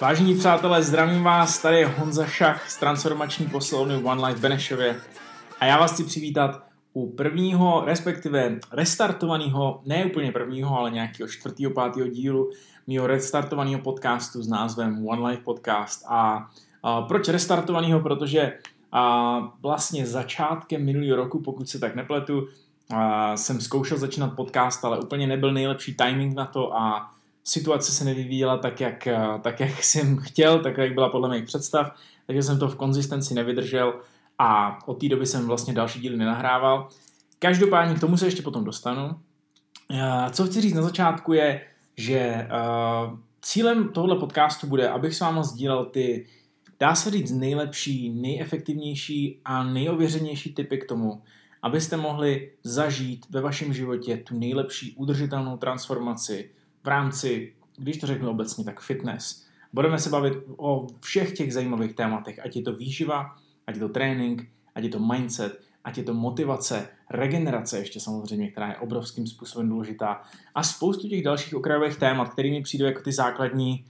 Vážení přátelé, zdravím vás, tady je Honza Šach z transformační poslovny One Life Benešově a já vás chci přivítat u prvního, respektive restartovaného, ne úplně prvního, ale nějakého čtvrtého, pátého dílu mého restartovaného podcastu s názvem One Life Podcast. A, a proč restartovaného? Protože a vlastně začátkem minulého roku, pokud se tak nepletu, a jsem zkoušel začínat podcast, ale úplně nebyl nejlepší timing na to a situace se nevyvíjela tak, jak, tak, jak jsem chtěl, tak, jak byla podle mých představ, takže jsem to v konzistenci nevydržel a od té doby jsem vlastně další díly nenahrával. Každopádně k tomu se ještě potom dostanu. Co chci říct na začátku je, že cílem tohoto podcastu bude, abych s váma sdílel ty, dá se říct, nejlepší, nejefektivnější a nejověřenější typy k tomu, abyste mohli zažít ve vašem životě tu nejlepší udržitelnou transformaci v rámci, když to řeknu obecně, tak fitness. Budeme se bavit o všech těch zajímavých tématech, ať je to výživa, ať je to trénink, ať je to mindset, ať je to motivace, regenerace ještě samozřejmě, která je obrovským způsobem důležitá a spoustu těch dalších okrajových témat, kterými přijdou jako ty základní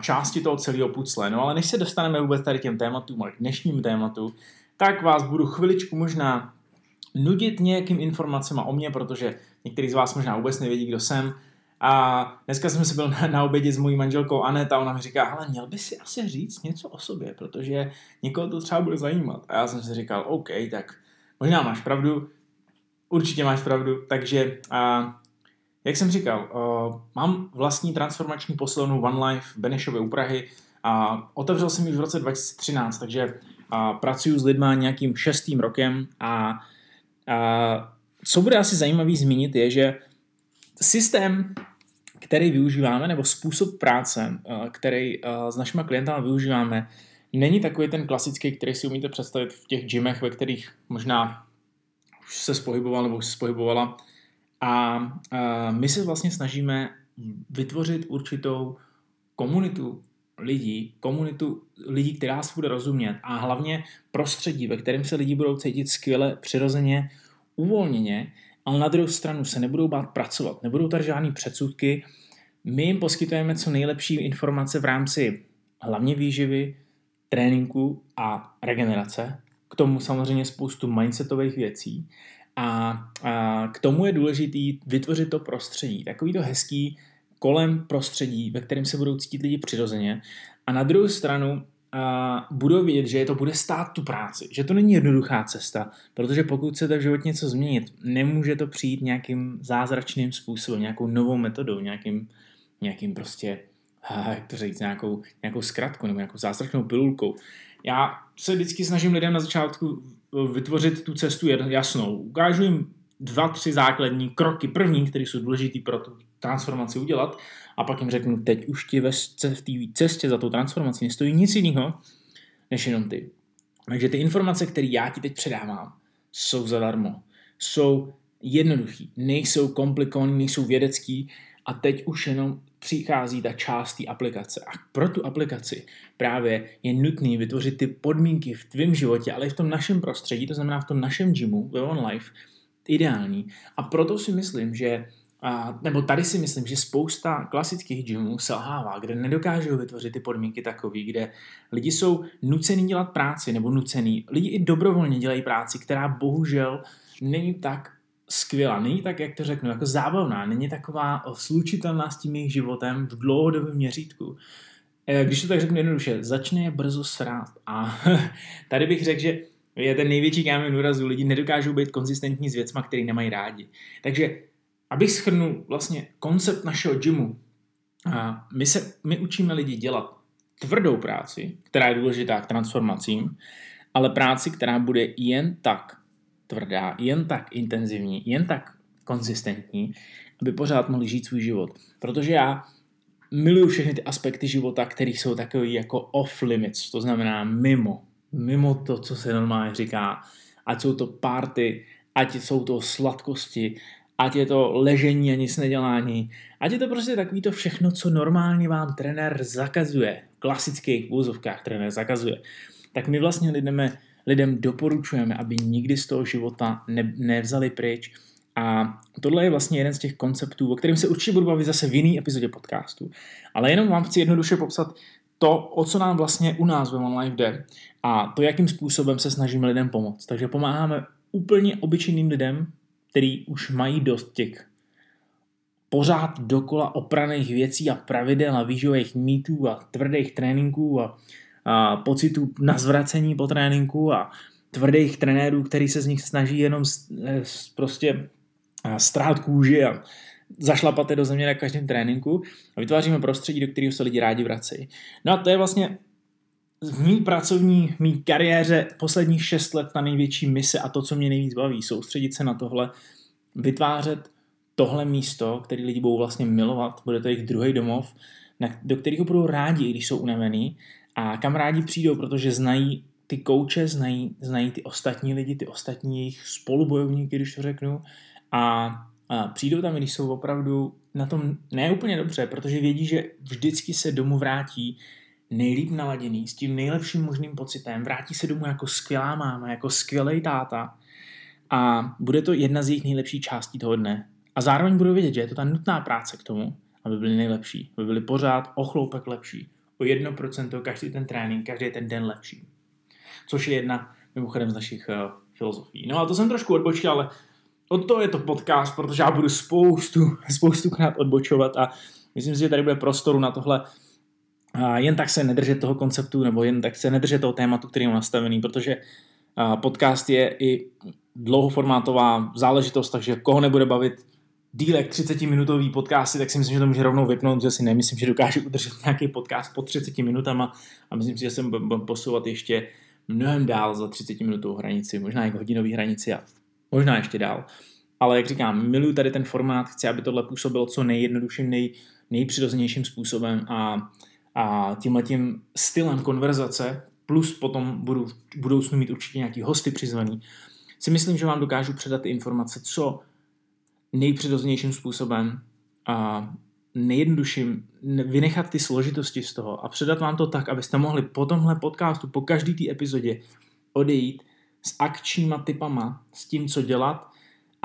části toho celého pucle. No ale než se dostaneme vůbec tady těm tématům, ale k dnešnímu tématu, tak vás budu chviličku možná nudit nějakým informacemi o mě, protože některý z vás možná vůbec nevědí, kdo jsem. A dneska jsem se byl na, na obědě s mojí manželkou Anet a ona mi říká, ale měl by si asi říct něco o sobě, protože někoho to třeba bude zajímat. A já jsem si říkal, OK, tak možná máš pravdu, určitě máš pravdu, takže a, jak jsem říkal, uh, mám vlastní transformační poslovnu One Life v Benešově u Prahy a otevřel jsem ji v roce 2013, takže pracuji s lidmi nějakým šestým rokem a a co bude asi zajímavý zmínit je, že systém, který využíváme, nebo způsob práce, který s našimi klientami využíváme, není takový ten klasický, který si umíte představit v těch gymech, ve kterých možná už se spohyboval nebo už se spohybovala. A my se vlastně snažíme vytvořit určitou komunitu lidí, komunitu lidí, která se bude rozumět a hlavně prostředí, ve kterém se lidi budou cítit skvěle, přirozeně, uvolněně, ale na druhou stranu se nebudou bát pracovat, nebudou tady žádný předsudky. My jim poskytujeme co nejlepší informace v rámci hlavně výživy, tréninku a regenerace. K tomu samozřejmě spoustu mindsetových věcí. A, a k tomu je důležitý vytvořit to prostředí, takový to hezký, kolem prostředí, ve kterém se budou cítit lidi přirozeně a na druhou stranu a budou vědět, že je to bude stát tu práci, že to není jednoduchá cesta, protože pokud chcete v životě něco změnit, nemůže to přijít nějakým zázračným způsobem, nějakou novou metodou, nějakým, nějakým prostě, jak to říct, nějakou, nějakou zkratkou nebo nějakou zázračnou pilulkou. Já se vždycky snažím lidem na začátku vytvořit tu cestu jasnou. Ukážu jim dva, tři základní kroky, první, které jsou důležité pro tu transformaci udělat a pak jim řeknu, teď už ti ve v té cestě za tou transformací nestojí nic jiného, než jenom ty. Takže ty informace, které já ti teď předávám, jsou zadarmo. Jsou jednoduchý, nejsou komplikovaný, nejsou vědecký a teď už jenom přichází ta část té aplikace. A pro tu aplikaci právě je nutný vytvořit ty podmínky v tvém životě, ale i v tom našem prostředí, to znamená v tom našem gymu, ve One Life, ideální. A proto si myslím, že a, nebo tady si myslím, že spousta klasických gymů selhává, kde nedokážou vytvořit ty podmínky takový, kde lidi jsou nucený dělat práci, nebo nucený. Lidi i dobrovolně dělají práci, která bohužel není tak skvělá, není tak, jak to řeknu, jako zábavná, není taková slučitelná s tím jejich životem v dlouhodobém měřítku. E, když to tak řeknu jednoduše, začne je brzo srát. A tady bych řekl, že je ten největší kámen úrazu. Lidi nedokážou být konzistentní s věcma, které nemají rádi. Takže abych schrnul vlastně koncept našeho gymu, my, se, my učíme lidi dělat tvrdou práci, která je důležitá k transformacím, ale práci, která bude jen tak tvrdá, jen tak intenzivní, jen tak konzistentní, aby pořád mohli žít svůj život. Protože já miluju všechny ty aspekty života, které jsou takové jako off limits, to znamená mimo, mimo to, co se normálně říká, ať jsou to party, ať jsou to sladkosti, ať je to ležení a nic nedělání, ať je to prostě takový to všechno, co normálně vám trenér zakazuje, v klasických vůzovkách trenér zakazuje, tak my vlastně lidem, lidem doporučujeme, aby nikdy z toho života ne, nevzali pryč. A tohle je vlastně jeden z těch konceptů, o kterém se určitě budu bavit zase v jiný epizodě podcastu. Ale jenom vám chci jednoduše popsat to, o co nám vlastně u nás ve One Life jde a to, jakým způsobem se snažíme lidem pomoct. Takže pomáháme úplně obyčejným lidem, který už mají dost těch pořád dokola opraných věcí a pravidel a výživových mýtů a tvrdých tréninků a, a pocitů na zvracení po tréninku a tvrdých trenérů, který se z nich snaží jenom eh, prostě strát kůži a zašlapat do země na každém tréninku a vytváříme prostředí, do kterého se lidi rádi vracejí. No a to je vlastně v mý pracovní, v mý kariéře posledních šest let ta největší mise a to, co mě nejvíc baví, soustředit se na tohle, vytvářet tohle místo, který lidi budou vlastně milovat, bude to jejich druhý domov, do kterého budou rádi, i když jsou unavený. A kam rádi přijdou, protože znají ty kouče, znají, znají ty ostatní lidi, ty ostatní jejich spolubojovníky, když to řeknu, a, a přijdou tam, když jsou opravdu na tom neúplně dobře, protože vědí, že vždycky se domů vrátí nejlíp naladěný, s tím nejlepším možným pocitem, vrátí se domů jako skvělá máma, jako skvělý táta a bude to jedna z jejich nejlepších částí toho dne. A zároveň budou vědět, že je to ta nutná práce k tomu, aby byli nejlepší, aby byli pořád o chloupek lepší, o 1% každý ten trénink, každý ten den lepší. Což je jedna mimochodem z našich uh, filozofií. No a to jsem trošku odbočil, ale od toho je to podcast, protože já budu spoustu, spoustu krát odbočovat a myslím si, že tady bude prostoru na tohle a jen tak se nedržet toho konceptu nebo jen tak se nedržet toho tématu, který je nastavený, protože podcast je i dlouhoformátová záležitost, takže koho nebude bavit dílek 30-minutový podcasty, tak si myslím, že to může rovnou vypnout, že si nemyslím, že dokážu udržet nějaký podcast po 30 minutama a myslím si, že se posouvat ještě mnohem dál za 30 minutovou hranici, možná jako hodinový hranici a možná ještě dál. Ale jak říkám, miluji tady ten formát, chci, aby tohle působilo co nejjednodušším, nej, nejpřirozenějším způsobem a, a tímhletím stylem konverzace, plus potom budu v budoucnu mít určitě nějaký hosty přizvaný, si myslím, že vám dokážu předat ty informace co nejpřirozenějším způsobem a nejjednodušším vynechat ty složitosti z toho a předat vám to tak, abyste mohli po tomhle podcastu, po každý té epizodě odejít s akčníma typama, s tím, co dělat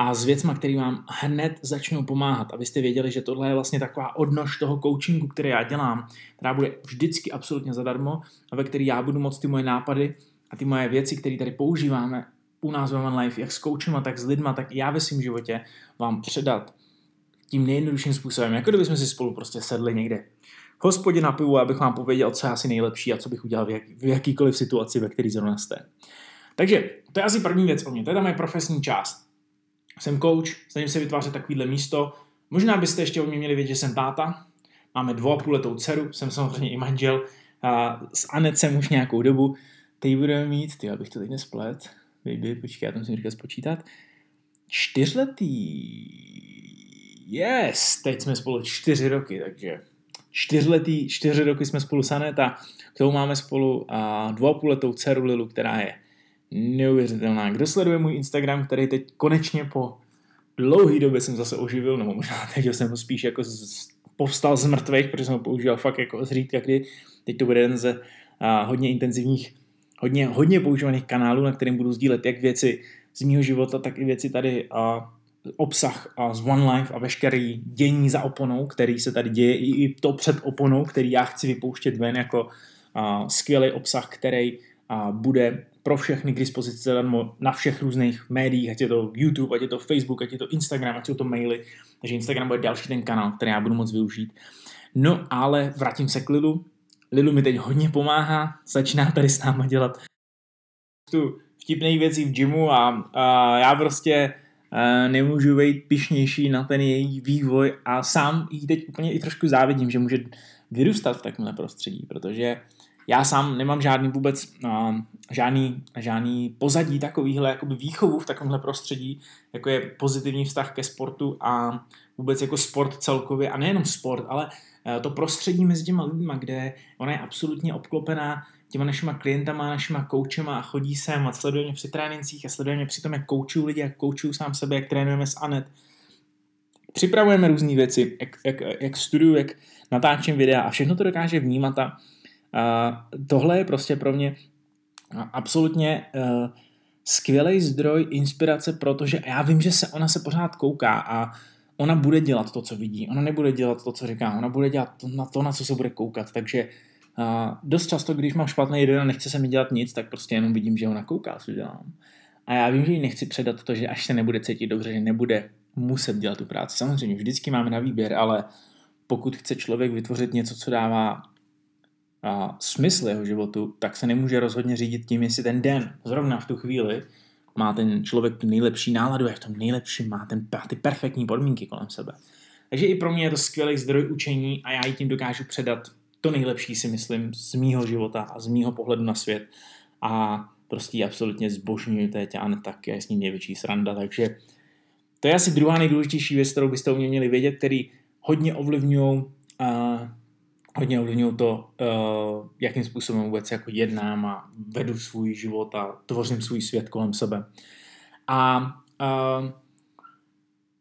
a s věcma, který vám hned začnou pomáhat, abyste věděli, že tohle je vlastně taková odnož toho coachingu, který já dělám, která bude vždycky absolutně zadarmo a ve který já budu moct ty moje nápady a ty moje věci, které tady používáme u nás ve One Life, jak s coachema, tak s lidma, tak já ve svém životě vám předat tím nejjednodušším způsobem, jako kdybychom si spolu prostě sedli někde v hospodě na pivu, abych vám pověděl, co je asi nejlepší a co bych udělal v, jak, v jakýkoliv situaci, ve které zrovna jste. Takže to je asi první věc o mě, to je ta moje profesní část. Jsem coach, snažím se vytvářet takovýhle místo. Možná byste ještě o mě měli vědět, že jsem táta. Máme dvou a půl letou dceru, jsem samozřejmě i manžel. A s Anecem už nějakou dobu. Teď budeme mít, ty, abych to teď nesplet. Baby, počkej, já to musím říkat spočítat. Čtyřletý. Yes, teď jsme spolu čtyři roky, takže čtyřletý, čtyři roky jsme spolu s Aneta, k tomu máme spolu a dvou a půl letou dceru Lilu, která je neuvěřitelná. Kdo sleduje můj Instagram, který teď konečně po dlouhé době jsem zase oživil, nebo možná teď jsem ho spíš jako z, povstal z mrtvých, protože jsem ho používal fakt jako zřídka, kdy teď to bude jeden ze a, hodně intenzivních, hodně, hodně používaných kanálů, na kterým budu sdílet jak věci z mého života, tak i věci tady a obsah a z One Life a veškerý dění za oponou, který se tady děje, i to před oponou, který já chci vypouštět ven jako a, skvělý obsah, který a, bude pro všechny k dispozici zadarmo na všech různých médiích, ať je to YouTube, ať je to Facebook, ať je to Instagram, ať jsou to maily. Takže Instagram bude další ten kanál, který já budu moc využít. No ale vrátím se k Lilu. Lilu mi teď hodně pomáhá, začíná tady s náma dělat tu vtipných věcí v gymu a, a já prostě a nemůžu být pišnější na ten její vývoj a sám jí teď úplně i trošku závidím, že může vyrůstat v takovémhle prostředí, protože já sám nemám žádný vůbec uh, žádný, žádný pozadí takovýhle jakoby výchovu v takovémhle prostředí, jako je pozitivní vztah ke sportu a vůbec jako sport celkově a nejenom sport, ale uh, to prostředí mezi těma lidma, kde ona je absolutně obklopená těma našima klientama, našima koučema a chodí sem a sleduje mě při trénincích a sleduje mě při tom, jak koučuju lidi, jak koučuju sám sebe, jak trénujeme s Anet. Připravujeme různé věci, jak, jak, jak studuju, jak natáčím videa a všechno to dokáže vnímat a a tohle je prostě pro mě absolutně uh, skvělý zdroj inspirace, protože já vím, že se ona se pořád kouká a ona bude dělat to, co vidí. Ona nebude dělat to, co říká. Ona bude dělat to, na to, na co se bude koukat. Takže A dost často, když mám špatný den a nechce se mi dělat nic, tak prostě jenom vidím, že ho nakouká, co dělám. A já vím, že jí nechci předat to, že až se nebude cítit dobře, že nebude muset dělat tu práci. Samozřejmě, vždycky máme na výběr, ale pokud chce člověk vytvořit něco, co dává a, smysl jeho životu, tak se nemůže rozhodně řídit tím, jestli ten den, zrovna v tu chvíli, má ten člověk nejlepší náladu, je v tom nejlepším, má, ten, ty perfektní podmínky kolem sebe. Takže i pro mě je to skvělý zdroj učení a já jí tím dokážu předat to nejlepší, si myslím, z mýho života a z mýho pohledu na svět. A prostě ji absolutně zbožňuji, je tě tak je s ním největší sranda, takže to je asi druhá nejdůležitější věc, kterou byste o mě měli vědět, který hodně ovlivňují uh, hodně ovlivňují to, uh, jakým způsobem vůbec jako jednám a vedu svůj život a tvořím svůj svět kolem sebe. A uh,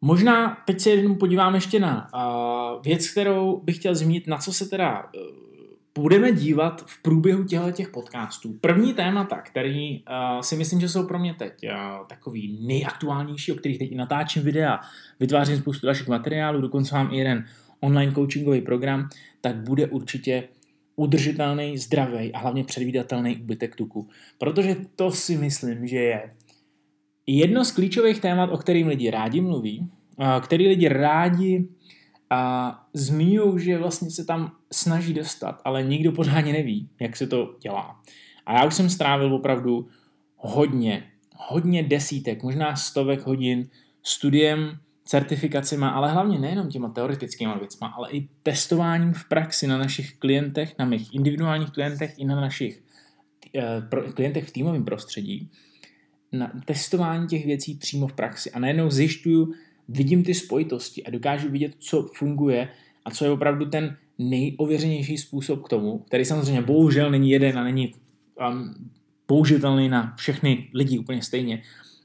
možná teď se jenom podívám ještě na uh, věc, kterou bych chtěl zmínit, na co se teda budeme dívat v průběhu těchto těch podcastů. První témata, který uh, si myslím, že jsou pro mě teď uh, takový nejaktuálnější, o kterých teď natáčím videa, vytvářím spoustu dalších materiálů, dokonce mám i jeden online coachingový program, tak bude určitě udržitelný, zdravý a hlavně předvídatelný úbytek tuku. Protože to si myslím, že je jedno z klíčových témat, o kterým lidi rádi mluví, který lidi rádi a zmiňují, že vlastně se tam snaží dostat, ale nikdo pořádně neví, jak se to dělá. A já už jsem strávil opravdu hodně, hodně desítek, možná stovek hodin studiem certifikacima, ale hlavně nejenom těma teoretickými věcmi, ale i testováním v praxi na našich klientech, na mých individuálních klientech i na našich uh, klientech v týmovém prostředí, na testování těch věcí přímo v praxi. A najednou zjišťuju, vidím ty spojitosti a dokážu vidět, co funguje a co je opravdu ten nejověřenější způsob k tomu, který samozřejmě bohužel není jeden a není um, použitelný na všechny lidi úplně stejně,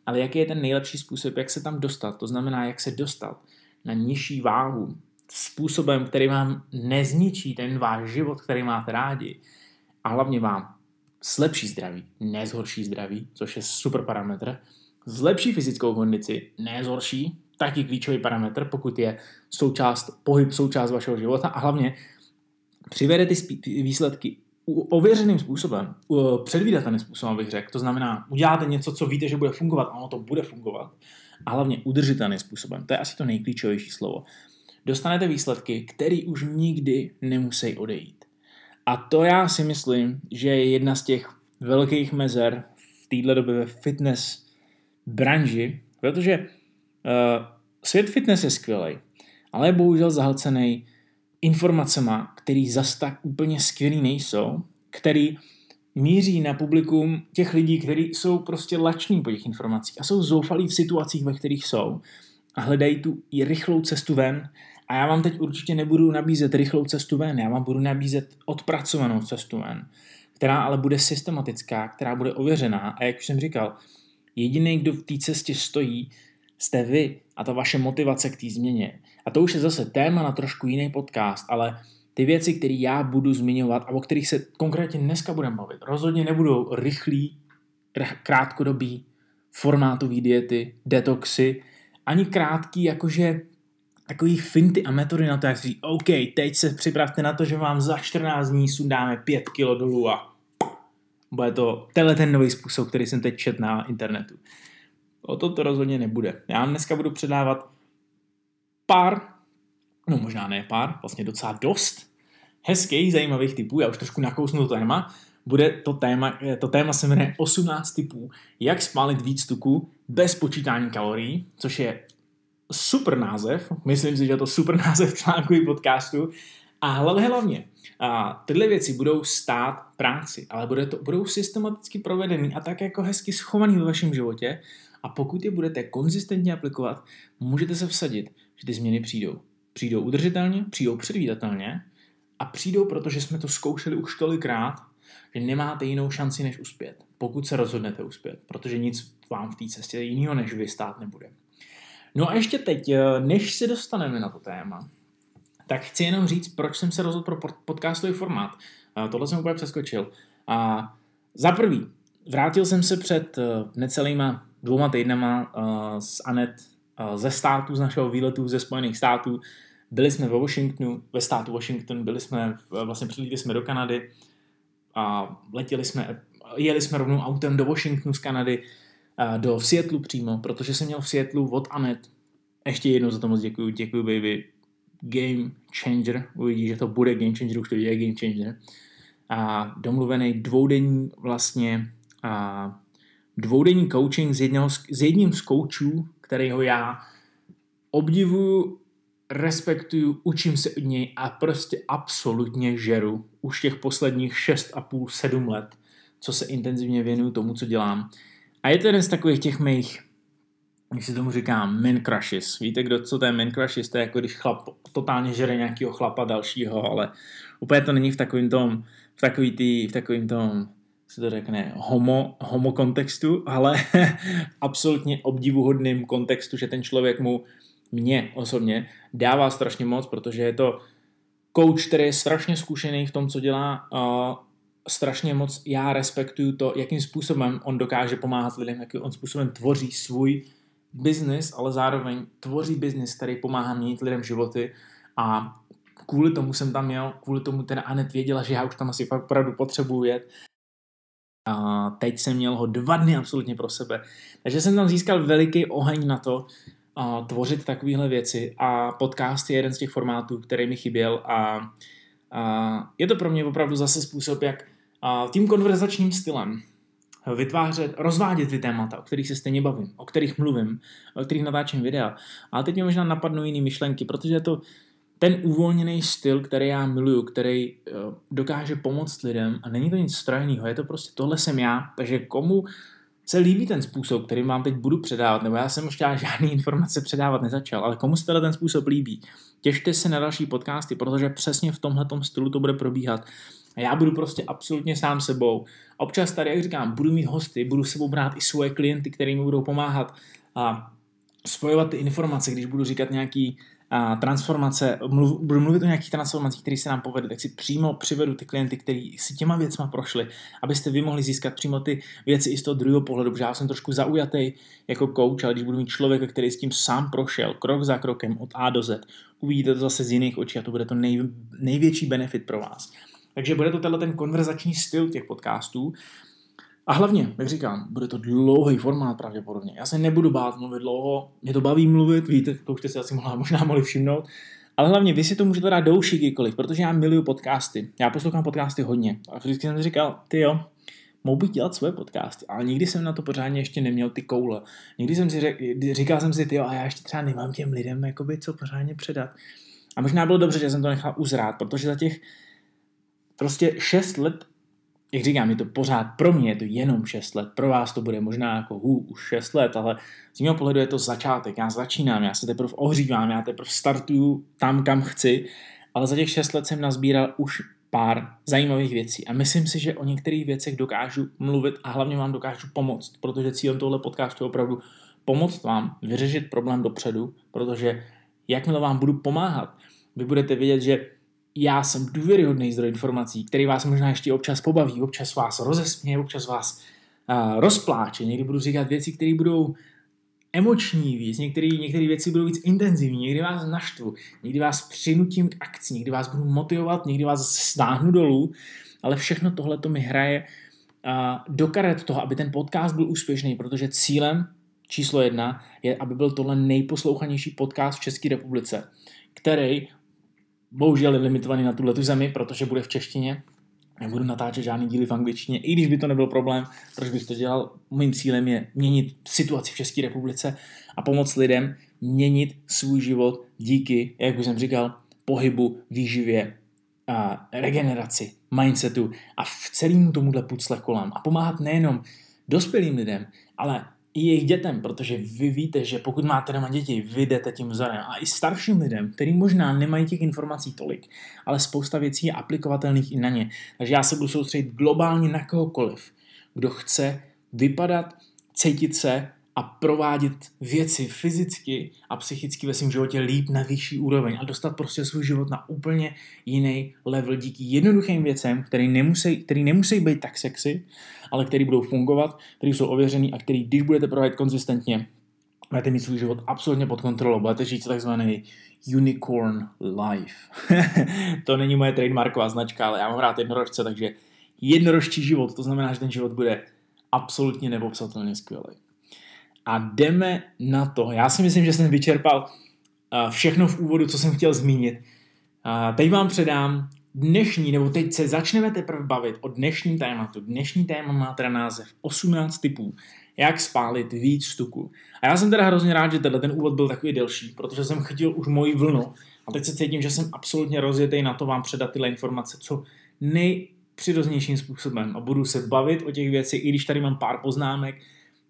ale jaký je ten nejlepší způsob, jak se tam dostat, to znamená, jak se dostat na nižší váhu, způsobem, který vám nezničí ten váš život, který máte rádi a hlavně vám zlepší zdraví, nezhorší zdraví, což je super parametr, zlepší fyzickou kondici, nezhorší, taky klíčový parametr, pokud je součást, pohyb součást vašeho života a hlavně přivede ty výsledky ověřeným způsobem, předvídatelným způsobem bych řekl, to znamená, uděláte něco, co víte, že bude fungovat a ono to bude fungovat, a hlavně udržitelným způsobem, to je asi to nejklíčovější slovo. Dostanete výsledky, které už nikdy nemusí odejít. A to já si myslím, že je jedna z těch velkých mezer v této době ve fitness branži, protože uh, svět fitness je skvělý, ale je bohužel zahlcený informacema, který zas tak úplně skvělý nejsou, který míří na publikum těch lidí, kteří jsou prostě lační po těch informacích a jsou zoufalí v situacích, ve kterých jsou a hledají tu i rychlou cestu ven. A já vám teď určitě nebudu nabízet rychlou cestu ven, já vám budu nabízet odpracovanou cestu ven, která ale bude systematická, která bude ověřená. A jak už jsem říkal, jediný, kdo v té cestě stojí, jste vy a ta vaše motivace k té změně. A to už je zase téma na trošku jiný podcast, ale ty věci, které já budu zmiňovat a o kterých se konkrétně dneska budeme bavit, rozhodně nebudou rychlý, krátkodobý, formátový diety, detoxy, ani krátký, jakože takový finty a metody na to, jak říct, OK, teď se připravte na to, že vám za 14 dní sundáme 5 kg dolů a bude to tenhle ten nový způsob, který jsem teď čet na internetu. O to to rozhodně nebude. Já vám dneska budu předávat pár, no možná ne pár, vlastně docela dost hezkých, zajímavých typů, já už trošku nakousnu to téma, bude to téma, to téma se jmenuje 18 typů, jak spálit víc tuku bez počítání kalorií, což je super název, myslím si, že je to super název článku i podcastu, a hlavně, hlavně, a tyhle věci budou stát práci, ale bude to, budou systematicky provedený a tak jako hezky schovaný ve vašem životě. A pokud je budete konzistentně aplikovat, můžete se vsadit, že ty změny přijdou. Přijdou udržitelně, přijdou předvídatelně a přijdou, protože jsme to zkoušeli už tolikrát, že nemáte jinou šanci, než uspět. Pokud se rozhodnete uspět, protože nic vám v té cestě jiného než vy stát nebude. No a ještě teď, eh, než se dostaneme na to téma, tak chci jenom říct, proč jsem se rozhodl pro podcastový formát. Tohle jsem úplně přeskočil. A za prvý, vrátil jsem se před eh, necelýma dvouma týdnama s Anet ze států, z našeho výletu ze Spojených států Byli jsme ve Washingtonu, ve státu Washington, byli jsme, vlastně přilítli jsme do Kanady a letěli jsme, jeli jsme rovnou autem do Washingtonu z Kanady, do Seattleu přímo, protože jsem měl v Seattleu od Anet, ještě jednou za to moc děkuji, děkuji baby, game changer, uvidí, že to bude game changer, už to je game changer, a domluvený dvoudenní vlastně a dvoudenní coaching s, jednoho, s jedním z coachů, kterýho já obdivuju, respektuju, učím se od něj a prostě absolutně žeru už těch posledních 6,5-7 let, co se intenzivně věnuju tomu, co dělám. A je to jeden z takových těch mých, jak si tomu říkám, men crushes. Víte, kdo, co to je men crushes? To je jako když chlap totálně žere nějakého chlapa dalšího, ale úplně to není v takovým tom, v takový tý, v takovým tom, se to řekne, homo, homo kontextu, ale absolutně obdivuhodným kontextu, že ten člověk mu, mě osobně, dává strašně moc, protože je to coach, který je strašně zkušený v tom, co dělá, strašně moc já respektuju to, jakým způsobem on dokáže pomáhat lidem, jakým on způsobem tvoří svůj biznis, ale zároveň tvoří biznis, který pomáhá měnit lidem životy a kvůli tomu jsem tam měl, kvůli tomu ten Anet věděla, že já už tam asi fakt opravdu potřebuji jet. A teď jsem měl ho dva dny absolutně pro sebe. Takže jsem tam získal veliký oheň na to, a tvořit takovéhle věci a podcast je jeden z těch formátů, který mi chyběl a, a je to pro mě opravdu zase způsob, jak a tím konverzačním stylem vytvářet, rozvádět ty témata, o kterých se stejně bavím, o kterých mluvím, o kterých natáčím videa. Ale teď mě možná napadnou jiné myšlenky, protože je to ten uvolněný styl, který já miluju, který uh, dokáže pomoct lidem a není to nic strojného, je to prostě tohle jsem já, takže komu se líbí ten způsob, který vám teď budu předávat, nebo já jsem ještě žádný informace předávat nezačal, ale komu se ten způsob líbí, těšte se na další podcasty, protože přesně v tomhle stylu to bude probíhat. A já budu prostě absolutně sám sebou. Občas tady, jak říkám, budu mít hosty, budu sebou brát i svoje klienty, kterými budou pomáhat a spojovat ty informace, když budu říkat nějaký a transformace, mluv, budu mluvit o nějakých transformacích, které se nám povedly, tak si přímo přivedu ty klienty, kteří si těma věcma prošli, abyste vy mohli získat přímo ty věci i z toho druhého pohledu, protože já jsem trošku zaujatý jako coach, ale když budu mít člověka, který s tím sám prošel, krok za krokem od A do Z, uvidíte to zase z jiných očí a to bude to nej, největší benefit pro vás. Takže bude to tenhle ten konverzační styl těch podcastů. A hlavně, jak říkám, bude to dlouhý formát pravděpodobně. Já se nebudu bát mluvit dlouho, mě to baví mluvit, víte, to už jste si asi mohla, možná mohli všimnout. Ale hlavně vy si to můžete dát douši kdykoliv, protože já miluju podcasty. Já poslouchám podcasty hodně. A vždycky jsem si říkal, ty jo, mohu být dělat svoje podcasty, ale nikdy jsem na to pořádně ještě neměl ty koule. Nikdy jsem si řek, říkal jsem si, ty jo, a já ještě třeba nemám těm lidem jakoby co pořádně předat. A možná bylo dobře, že jsem to nechal uzrát, protože za těch prostě 6 let, jak říkám, je to pořád, pro mě je to jenom 6 let, pro vás to bude možná jako hů, už 6 let, ale z mého pohledu je to začátek, já začínám, já se teprve ohřívám, já teprve startuju tam, kam chci, ale za těch 6 let jsem nazbíral už pár zajímavých věcí. A myslím si, že o některých věcech dokážu mluvit a hlavně vám dokážu pomoct, protože cílem tohle podcastu je opravdu pomoct vám vyřešit problém dopředu, protože jakmile vám budu pomáhat, vy budete vědět, že já jsem důvěryhodný zdroj informací, který vás možná ještě občas pobaví, občas vás rozesměje, občas vás uh, rozpláče, někdy budu říkat věci, které budou emoční víc, některé, věci budou víc intenzivní, někdy vás naštvu, někdy vás přinutím k akci, někdy vás budu motivovat, někdy vás stáhnu dolů, ale všechno tohle to mi hraje uh, do karet toho, aby ten podcast byl úspěšný, protože cílem číslo jedna je, aby byl tohle nejposlouchanější podcast v České republice, který bohužel je limitovaný na tuhle zemi, protože bude v češtině. Nebudu natáčet žádný díly v angličtině, i když by to nebyl problém, proč bych to dělal. Mým cílem je měnit situaci v České republice a pomoct lidem měnit svůj život díky, jak už jsem říkal, pohybu, výživě, a regeneraci, mindsetu a v celému tomuhle pucle kolem. A pomáhat nejenom dospělým lidem, ale i jejich dětem, protože vy víte, že pokud máte doma děti, vy jdete tím vzorem a i starším lidem, kteří možná nemají těch informací tolik, ale spousta věcí je aplikovatelných i na ně. Takže já se budu soustředit globálně na kohokoliv, kdo chce vypadat, cítit se a provádět věci fyzicky a psychicky ve svém životě líp na vyšší úroveň a dostat prostě svůj život na úplně jiný level díky jednoduchým věcem, který nemusí, který nemusí být tak sexy, ale který budou fungovat, který jsou ověřený a který, když budete provádět konzistentně, budete mít svůj život absolutně pod kontrolou, budete žít takzvaný unicorn life. to není moje trademarková značka, ale já mám rád jednorožce, takže jednorožčí život, to znamená, že ten život bude absolutně nepopsatelně skvělý. A jdeme na to. Já si myslím, že jsem vyčerpal všechno v úvodu, co jsem chtěl zmínit. Teď vám předám dnešní, nebo teď se začneme teprve bavit o dnešním tématu. Dnešní téma má teda název 18 typů, jak spálit víc tuku. A já jsem teda hrozně rád, že tenhle ten úvod byl takový delší, protože jsem chytil už moji vlnu a teď se cítím, že jsem absolutně rozjetý na to vám předat tyhle informace, co nejpřiroznějším způsobem a budu se bavit o těch věcech, i když tady mám pár poznámek,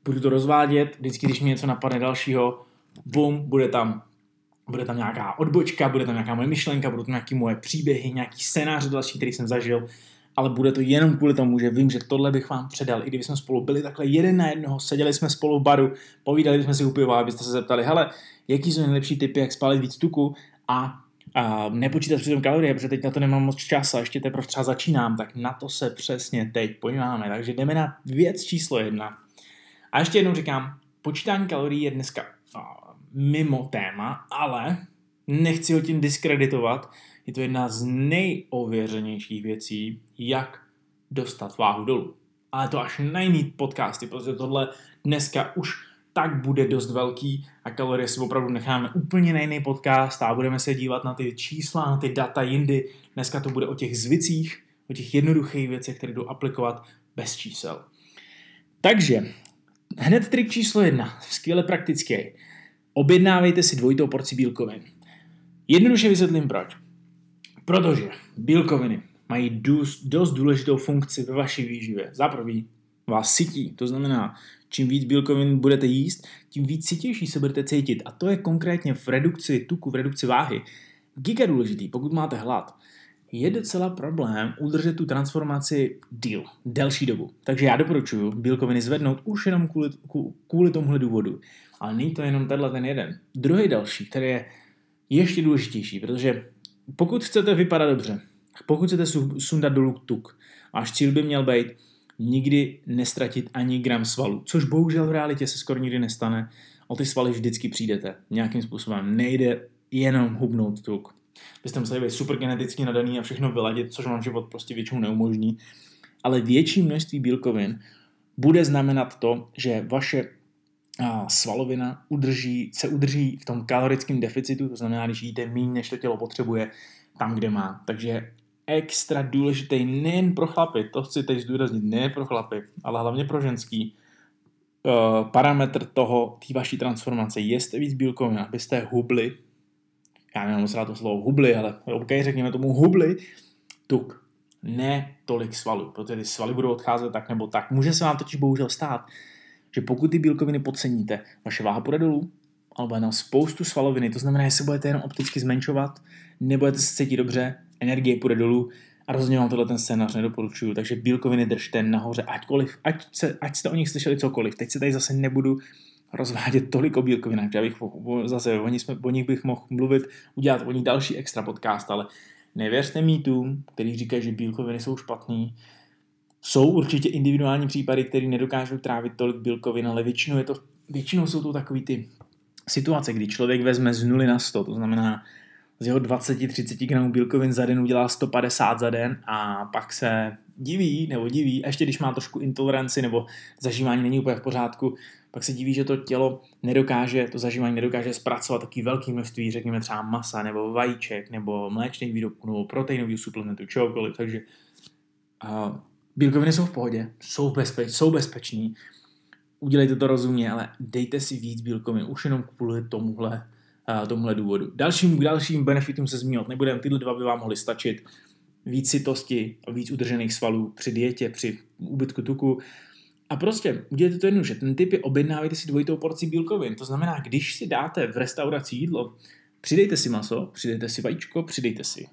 budu to rozvádět, vždycky, když mi něco napadne dalšího, bum, bude tam bude tam nějaká odbočka, bude tam nějaká moje myšlenka, budou tam nějaké moje příběhy, nějaký scénář další, který jsem zažil, ale bude to jenom kvůli tomu, že vím, že tohle bych vám předal. I kdyby jsme spolu byli takhle jeden na jednoho, seděli jsme spolu v baru, povídali jsme si u piva, abyste se zeptali, hele, jaký jsou nejlepší typy, jak spálit víc tuku a a nepočítat přitom kalorie, protože teď na to nemám moc času a ještě teprve třeba začínám, tak na to se přesně teď podíváme. Takže jdeme na věc číslo jedna. A ještě jednou říkám, počítání kalorií je dneska mimo téma, ale nechci ho tím diskreditovat. Je to jedna z nejověřenějších věcí, jak dostat váhu dolů. Ale to až na jiný podcasty, protože tohle dneska už tak bude dost velký a kalorie si opravdu necháme úplně na jiný podcast a budeme se dívat na ty čísla, na ty data jindy. Dneska to bude o těch zvicích, o těch jednoduchých věcech, které jdou aplikovat bez čísel. Takže hned trik číslo jedna, skvěle praktický objednávejte si dvojitou porci bílkovin. Jednoduše vysvětlím proč. Protože bílkoviny mají dost, dost důležitou funkci ve vaší výživě. Za prvý vás sytí, to znamená, čím víc bílkovin budete jíst, tím víc sytější se budete cítit. A to je konkrétně v redukci tuku, v redukci váhy. Giga důležitý, pokud máte hlad, je docela problém udržet tu transformaci díl, delší dobu. Takže já doporučuji bílkoviny zvednout už jenom kvůli, kvůli tomuhle důvodu. Ale není to jenom tenhle ten jeden. Druhý další, který je ještě důležitější, protože pokud chcete vypadat dobře, pokud chcete sundat dolů tuk, váš cíl by měl být nikdy nestratit ani gram svalu, což bohužel v realitě se skoro nikdy nestane. O ty svaly vždycky přijdete nějakým způsobem. Nejde jenom hubnout tuk. Byste museli být super geneticky nadaný a všechno vyladit, což vám život prostě většinou neumožní. Ale větší množství bílkovin bude znamenat to, že vaše svalovina udrží, se udrží v tom kalorickém deficitu, to znamená, když jíte méně, než to tělo potřebuje, tam, kde má. Takže extra důležitý nejen pro chlapy, to chci teď zdůraznit, ne pro chlapy, ale hlavně pro ženský, uh, parametr toho, té vaší transformace. Jeste víc bílkovin, abyste hubli, já nevím, moc to slovo hubli, ale OK, řekněme tomu hubli, tuk. Ne tolik svalů, protože ty svaly budou odcházet tak nebo tak. Může se vám totiž bohužel stát, že pokud ty bílkoviny podceníte, vaše váha půjde dolů, ale bude tam spoustu svaloviny, to znamená, že se budete jenom opticky zmenšovat, nebudete se cítit dobře, energie půjde dolů a rozhodně vám tohle ten scénář nedoporučuju, takže bílkoviny držte nahoře, aťkoliv, ať, se, ať jste o nich slyšeli cokoliv. Teď se tady zase nebudu rozvádět tolik o bílkovinách, já bych zase o nich, jsme, o nich bych mohl mluvit, udělat o nich další extra podcast, ale nevěřte mýtům, který říkají, že bílkoviny jsou špatný, jsou určitě individuální případy, které nedokážou trávit tolik bílkovin, ale většinou, je to, většinou jsou to takové ty situace, kdy člověk vezme z 0 na 100, to znamená z jeho 20-30 gramů bílkovin za den udělá 150 za den a pak se diví nebo diví, a ještě když má trošku intoleranci nebo zažívání není úplně v pořádku, pak se diví, že to tělo nedokáže, to zažívání nedokáže zpracovat taky velký množství, řekněme třeba masa nebo vajíček nebo mléčných výrobků nebo proteinových suplementů, čehokoliv, takže uh, Bílkoviny jsou v pohodě, jsou, bezpeč, jsou bezpeční, udělejte to rozumně, ale dejte si víc bílkovin, už jenom kvůli tomuhle, uh, tomuhle důvodu. Dalším, dalším benefitům se zmínit nebudeme, tyhle dva by vám mohly stačit. Víc sytosti a víc udržených svalů při dietě, při úbytku tuku. A prostě udělejte to jednoduše. Ten typ je objednávejte si dvojitou porci bílkovin. To znamená, když si dáte v restauraci jídlo, přidejte si maso, přidejte si vajíčko, přidejte si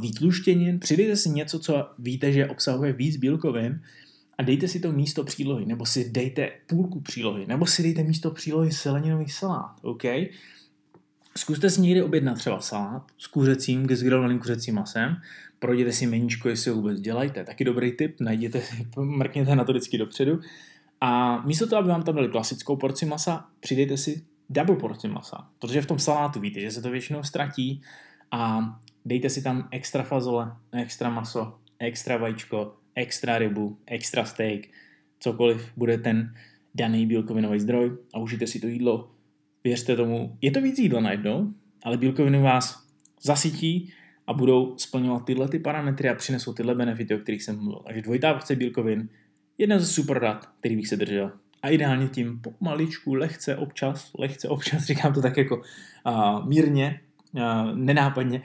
víc luštěnin, přidejte si něco, co víte, že obsahuje víc bílkovin a dejte si to místo přílohy, nebo si dejte půlku přílohy, nebo si dejte místo přílohy seleninový salát, OK? Zkuste si někdy objednat třeba salát s kuřecím, s grilovaným kuřecím masem, projděte si meníčko, jestli ho vůbec dělajte. Taky dobrý tip, najděte, mrkněte na to vždycky dopředu. A místo toho, aby vám tam dali klasickou porci masa, přidejte si double porci masa, protože v tom salátu víte, že se to většinou ztratí a dejte si tam extra fazole, extra maso, extra vajíčko, extra rybu, extra steak, cokoliv bude ten daný bílkovinový zdroj a užijte si to jídlo. Věřte tomu, je to víc jídla najednou, ale bílkoviny vás zasytí a budou splňovat tyhle ty parametry a přinesou tyhle benefity, o kterých jsem mluvil. Takže dvojitá porce bílkovin, jedna ze super dat, který bych se držel. A ideálně tím pomaličku, lehce, občas, lehce, občas, říkám to tak jako uh, mírně, uh, nenápadně,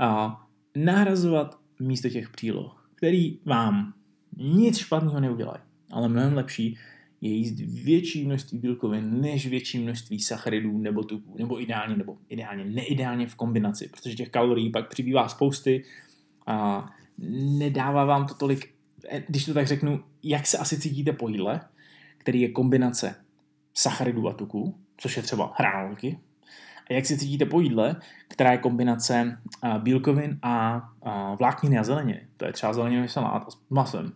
uh, nahrazovat místo těch příloh, který vám nic špatného neudělají, ale mnohem lepší je jíst větší množství bílkovin než větší množství sacharidů nebo tuků, nebo ideálně, nebo ideálně, neideálně v kombinaci, protože těch kalorií pak přibývá spousty a nedává vám to tolik, eh, když to tak řeknu, jak se asi cítíte po jídle, který je kombinace sacharidů a tuků, což je třeba hranolky, a jak se cítíte po jídle, která je kombinace bílkovin a vlákniny a zeleniny. To je třeba zeleninový salát s masem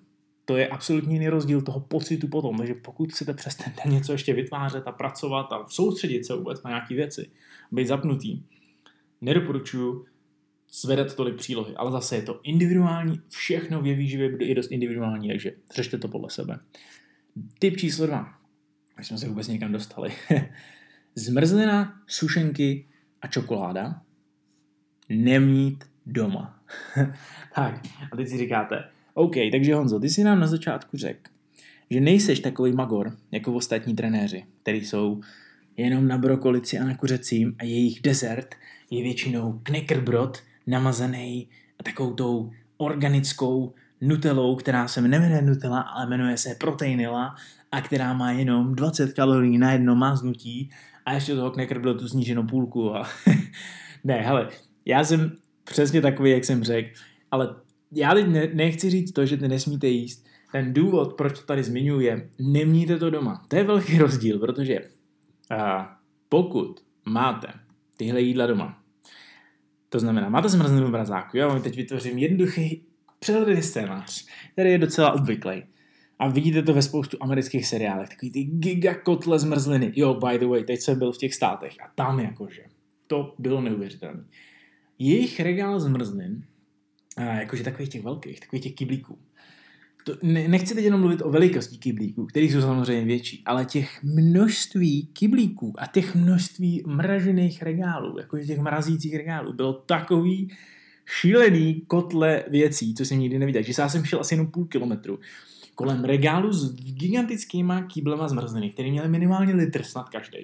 to je absolutně jiný rozdíl toho pocitu potom. Takže pokud chcete přes ten den něco ještě vytvářet a pracovat a soustředit se vůbec na nějaké věci, být zapnutý, nedoporučuju zvedat tolik přílohy, ale zase je to individuální, všechno v výživě bude i dost individuální, takže řešte to podle sebe. Tip číslo dva, až jsme se vůbec někam dostali. Zmrzlina, sušenky a čokoláda nemít doma. tak, a teď si říkáte, OK, takže Honzo, ty jsi nám na začátku řekl, že nejseš takový magor jako ostatní trenéři, který jsou jenom na brokolici a na kuřecím a jejich dezert je většinou knekrbrod namazaný takovou tou organickou nutelou, která se jmenuje Nutella, ale jmenuje se Proteinila a která má jenom 20 kalorií na jedno máznutí a ještě toho knekrbrodu sníženou půlku. A ne, hele, já jsem přesně takový, jak jsem řekl, ale já teď ne, nechci říct to, že ty nesmíte jíst. Ten důvod, proč to tady zmiňuji, je, nemějte to doma. To je velký rozdíl, protože a, pokud máte tyhle jídla doma, to znamená, máte zmrzlinu v mrazáku, já vám teď vytvořím jednoduchý přehledný scénář, který je docela obvyklý. A vidíte to ve spoustu amerických seriálech, takový ty gigakotle zmrzliny. Jo, by the way, teď jsem byl v těch státech a tam jakože, to bylo neuvěřitelné. Jejich regál zmrzlin jakože takových těch velkých, takových těch kyblíků. To, ne, nechci teď jenom mluvit o velikosti kyblíků, kterých jsou samozřejmě větší, ale těch množství kyblíků a těch množství mražených regálů, jakože těch mrazících regálů, bylo takový šílený kotle věcí, co jsem nikdy neviděl. Že já jsem šel asi jenom půl kilometru kolem regálu s gigantickýma kýblema zmrzliny, které měly minimálně litr snad každý.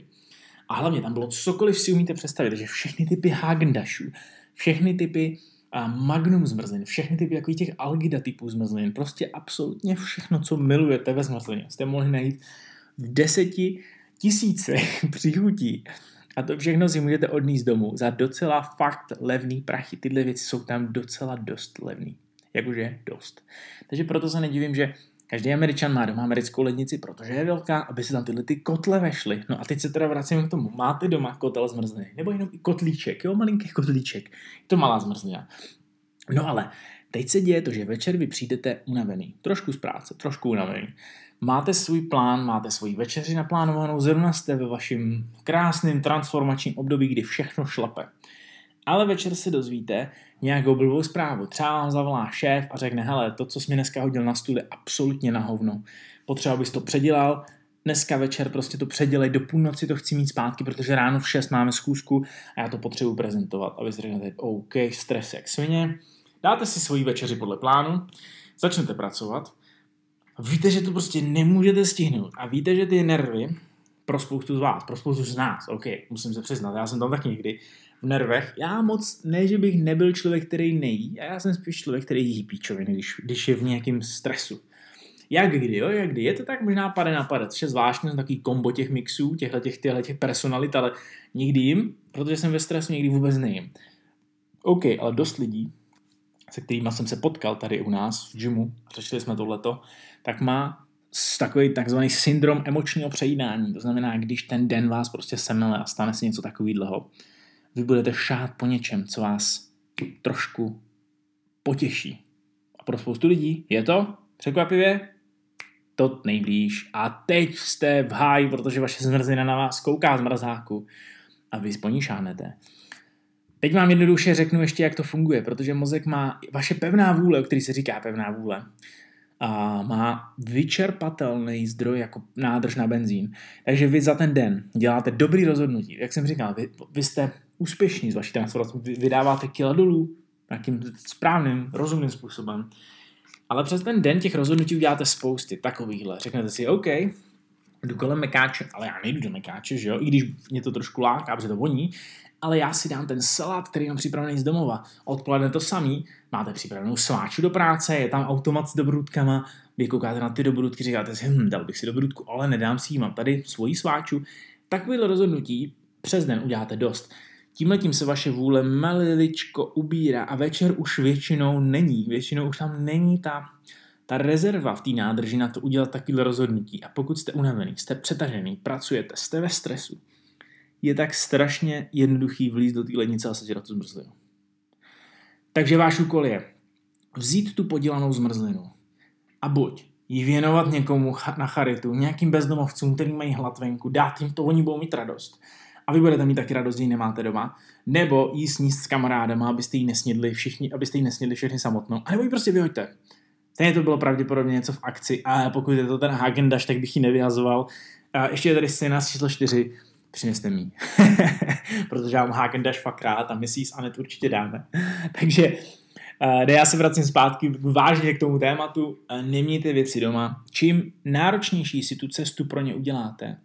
A hlavně tam bylo cokoliv si umíte představit, takže všechny typy Hagendashů, všechny typy a magnum zmrzlin, všechny typy takových těch algida typů zmrzlin, prostě absolutně všechno, co milujete ve zmrzlině, jste mohli najít v deseti tisícech příchutí. A to všechno si můžete odníst domů za docela fakt levný prachy. Tyhle věci jsou tam docela dost levný. Jakože dost. Takže proto se nedivím, že Každý Američan má doma americkou lednici, protože je velká, aby se tam tyhle ty kotle vešly. No a teď se teda vracíme k tomu. Máte doma kotel zmrzliny, nebo jenom i kotlíček, jo, malinký kotlíček. Je to malá zmrzlina. No ale teď se děje to, že večer vy přijdete unavený, trošku z práce, trošku unavený. Máte svůj plán, máte svoji večeři naplánovanou, zrovna jste ve vašem krásném transformačním období, kdy všechno šlape. Ale večer se dozvíte nějakou blbou zprávu. Třeba vám zavolá šéf a řekne, hele, to, co jsi mi dneska hodil na stůl, je absolutně na hovno. Potřeba bys to předělal, dneska večer prostě to předělej, do půlnoci to chci mít zpátky, protože ráno v 6 máme zkoušku a já to potřebuji prezentovat. A vy řeknete, OK, stres jak svině, dáte si svoji večeři podle plánu, začnete pracovat, víte, že to prostě nemůžete stihnout a víte, že ty nervy pro spoustu z vás, pro spoustu z nás, OK, musím se přiznat, já jsem tam taky někdy, v nervech. Já moc, ne, že bych nebyl člověk, který nejí, a já jsem spíš člověk, který jí píčoviny, když, když je v nějakém stresu. Jak kdy, jo, jak kdy. Je to tak možná pade na pade, což je zvláštní, takový kombo těch mixů, těchto těch, těchto těch personalit, ale nikdy jim, protože jsem ve stresu, někdy vůbec nejím. OK, ale dost lidí, se kterými jsem se potkal tady u nás v gymu, řešili jsme tohleto, tak má takový takzvaný syndrom emočního přejídání. To znamená, když ten den vás prostě semele a stane se něco takového, vy budete šát po něčem, co vás trošku potěší. A pro spoustu lidí je to překvapivě to nejblíž a teď jste v háji, protože vaše zmrzlina na vás kouká z mrazáku a vy po ní šánete. Teď vám jednoduše řeknu ještě, jak to funguje, protože mozek má vaše pevná vůle, o který se říká pevná vůle, a má vyčerpatelný zdroj jako nádrž na benzín. Takže vy za ten den děláte dobrý rozhodnutí. Jak jsem říkal, vy, vy jste úspěšní z vaší transformace, vy vydáváte kila dolů nějakým správným, rozumným způsobem. Ale přes ten den těch rozhodnutí uděláte spousty takovýchhle. Řeknete si, OK, jdu kolem mekáče, ale já nejdu do mekáče, že jo, i když mě to trošku láká, protože to voní, ale já si dám ten salát, který mám připravený z domova. Odpoledne to samý, máte připravenou sváču do práce, je tam automat s dobrůdkama, vy koukáte na ty dobrůdky, říkáte si, hm, dal bych si dobrůdku, ale nedám si ji, mám tady svoji sváču. Takovýhle rozhodnutí přes den uděláte dost. Tímhle tím se vaše vůle maliličko ubírá a večer už většinou není. Většinou už tam není ta, ta rezerva v té nádrži na to udělat takovýhle rozhodnutí. A pokud jste unavený, jste přetažený, pracujete, jste ve stresu, je tak strašně jednoduchý vlízt do té lednice a sežrat tu zmrzlinu. Takže váš úkol je vzít tu podělanou zmrzlinu a buď ji věnovat někomu na charitu, nějakým bezdomovcům, který mají hlad venku, dát jim to, oni budou mít radost. A vy budete mít taky radost, že ji nemáte doma. Nebo jí sníst s kamarádama, abyste ji nesnědli všichni, abyste ji nesnědli všechny samotnou. A nebo ji prostě vyhoďte. Stejně to bylo pravděpodobně něco v akci a pokud je to ten Hagendash, tak bych ji nevyhazoval. A ještě je tady scéna číslo 4 přineste mi. Protože já mám Hagen Dash fakt rád a my si ji s Anet určitě dáme. Takže uh, já se vracím zpátky vážně k tomu tématu. Uh, nemějte věci doma. Čím náročnější si tu cestu pro ně uděláte,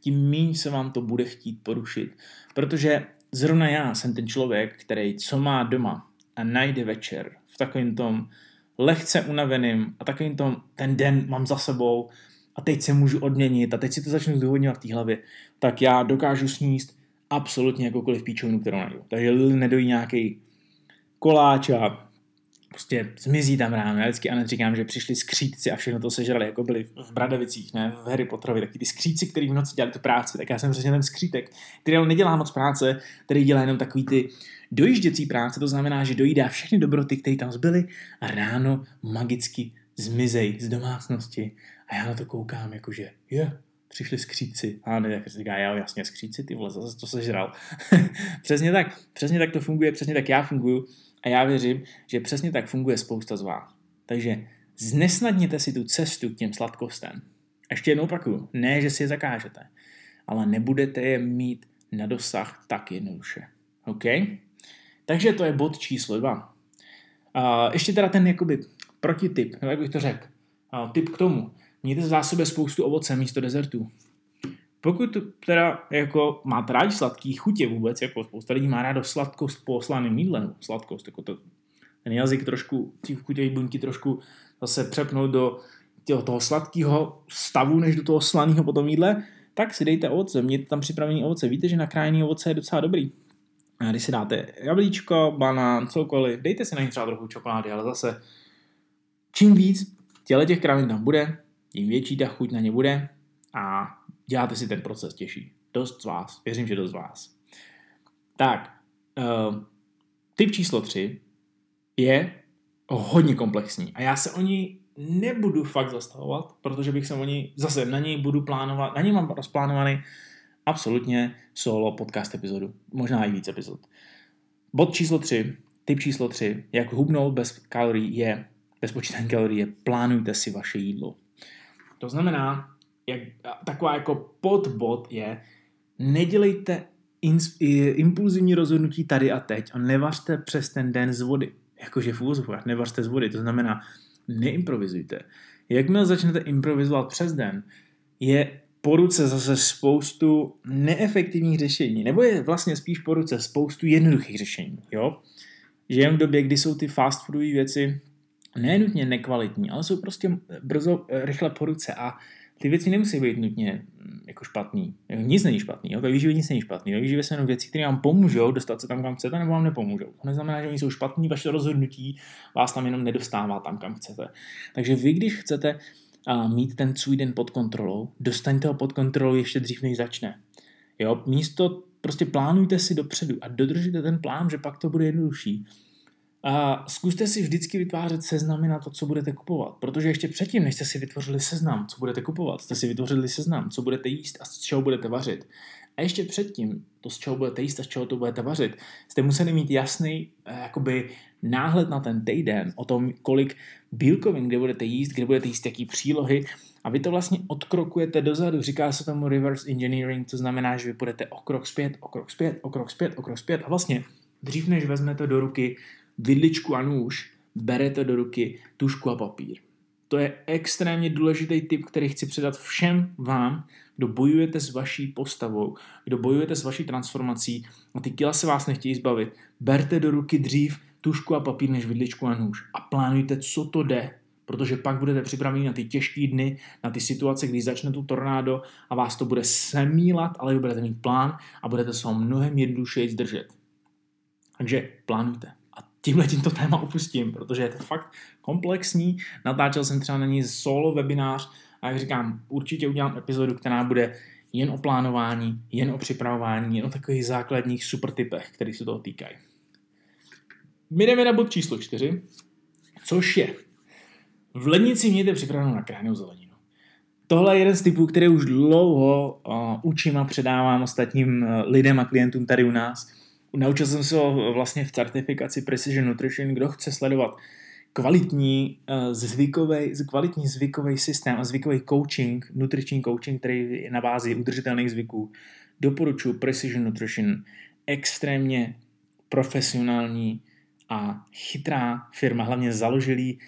tím méně se vám to bude chtít porušit. Protože zrovna já jsem ten člověk, který co má doma a najde večer v takovém tom lehce unaveným a takovým tom ten den mám za sebou, a teď se můžu odměnit a teď si to začnu zdůvodňovat v té hlavě, tak já dokážu sníst absolutně jakoukoliv píčovinu, kterou najdu. Takže nedojí nějaký koláč a prostě zmizí tam ráno. Já vždycky Anet říkám, že přišli skřídci a všechno to sežrali, jako byli v Bradavicích, ne, v Harry Potterovi, taky ty skřídci, kteří v noci dělali tu práci, tak já jsem přesně ten skřítek, který ale nedělá moc práce, který dělá jenom takový ty dojížděcí práce, to znamená, že dojídá všechny dobroty, které tam zbyly a ráno magicky zmizej z domácnosti a já na to koukám, jakože, je, přišli skříci. A ne, jak se říká, já jasně skříci, ty vole, zase to sežral. přesně tak, přesně tak to funguje, přesně tak já funguju a já věřím, že přesně tak funguje spousta z vás. Takže znesnadněte si tu cestu k těm sladkostem. Ještě jednou opakuju, ne, že si je zakážete, ale nebudete je mít na dosah tak jednoduše. OK? Takže to je bod číslo dva. Uh, ještě teda ten jakoby protityp, jak bych to řekl. Typ k tomu. Mějte v zásobě spoustu ovoce místo dezertů. Pokud teda jako máte rádi sladký chutě vůbec, jako spousta lidí má rádo sladkost po slaném jídle, sladkost, jako to, ten jazyk trošku, ty chutěvé buňky trošku zase přepnout do těho, toho sladkého stavu, než do toho slaného potom jídle, tak si dejte ovoce, mějte tam připravený ovoce. Víte, že nakrájený ovoce je docela dobrý. A když si dáte jablíčko, banán, cokoliv, dejte si na ně třeba trochu čokolády, ale zase čím víc těle těch krávin tam bude, tím větší ta chuť na ně bude a děláte si ten proces těžší. Dost z vás, věřím, že dost z vás. Tak, uh, typ číslo 3 je hodně komplexní a já se o ní nebudu fakt zastavovat, protože bych se o ní, zase na něj budu plánovat, na něj mám rozplánovaný absolutně solo podcast epizodu, možná i víc epizod. Bod číslo 3, typ číslo 3, jak hubnout bez kalorií je, bez počítání kalorií je, plánujte si vaše jídlo. To znamená, jak, taková jako podbod je, nedělejte ins, impulzivní rozhodnutí tady a teď a nevařte přes ten den z vody. Jakože v úvozovkách nevařte z vody, to znamená, neimprovizujte. Jakmile začnete improvizovat přes den, je po ruce zase spoustu neefektivních řešení, nebo je vlastně spíš po ruce spoustu jednoduchých řešení. Jo? Žijeme v době, kdy jsou ty fast foodové věci nenutně nekvalitní, ale jsou prostě brzo, rychle po ruce a ty věci nemusí být nutně mm, jako špatný. Jako nic není špatný, jo? ve výživě nic není špatný. Ve výživě jsou jenom věci, které vám pomůžou dostat se tam, kam chcete, nebo vám nepomůžou. To neznamená, že oni jsou špatný, vaše rozhodnutí vás tam jenom nedostává tam, kam chcete. Takže vy, když chcete a mít ten svůj den pod kontrolou, dostaňte ho pod kontrolou ještě dřív, než začne. Jo, místo prostě plánujte si dopředu a dodržíte ten plán, že pak to bude jednodušší. A zkuste si vždycky vytvářet seznamy na to, co budete kupovat, protože ještě předtím, než jste si vytvořili seznam, co budete kupovat, jste si vytvořili seznam, co budete jíst a z čeho budete vařit. A ještě předtím, to z čeho budete jíst a z čeho to budete vařit, jste museli mít jasný eh, jakoby náhled na ten týden o tom, kolik bílkovin, kde budete jíst, kde budete jíst, jaký přílohy a vy to vlastně odkrokujete dozadu. Říká se tomu reverse engineering, to znamená, že vy půjdete o krok zpět, o krok zpět, o krok zpět, o krok zpět a vlastně dřív než vezmete do ruky vidličku a nůž, berete do ruky tušku a papír. To je extrémně důležitý tip, který chci předat všem vám, kdo bojujete s vaší postavou, kdo bojujete s vaší transformací a ty kila se vás nechtějí zbavit. Berte do ruky dřív tušku a papír než vidličku a nůž a plánujte, co to jde, protože pak budete připraveni na ty těžké dny, na ty situace, kdy začne tu tornádo a vás to bude semílat, ale vy budete mít plán a budete se ho mnohem jednodušeji zdržet. Takže plánujte. Tímhle tímto téma opustím, protože je to fakt komplexní. Natáčel jsem třeba na ní solo webinář a jak říkám, určitě udělám epizodu, která bude jen o plánování, jen o připravování, jen o takových základních super typech, které se toho týkají. My jdeme na bod číslo čtyři, což je v lednici mějte připravenou na kránou zeleninu. Tohle je jeden z typů, který už dlouho uh, učím a předávám ostatním uh, lidem a klientům tady u nás. Naučil jsem se ho vlastně v certifikaci Precision Nutrition. Kdo chce sledovat kvalitní uh, zvykový, kvalitní zvykový systém a zvykový coaching, nutriční coaching, který je na bázi udržitelných zvyků, doporučuji Precision Nutrition. Extrémně profesionální a chytrá firma, hlavně založilý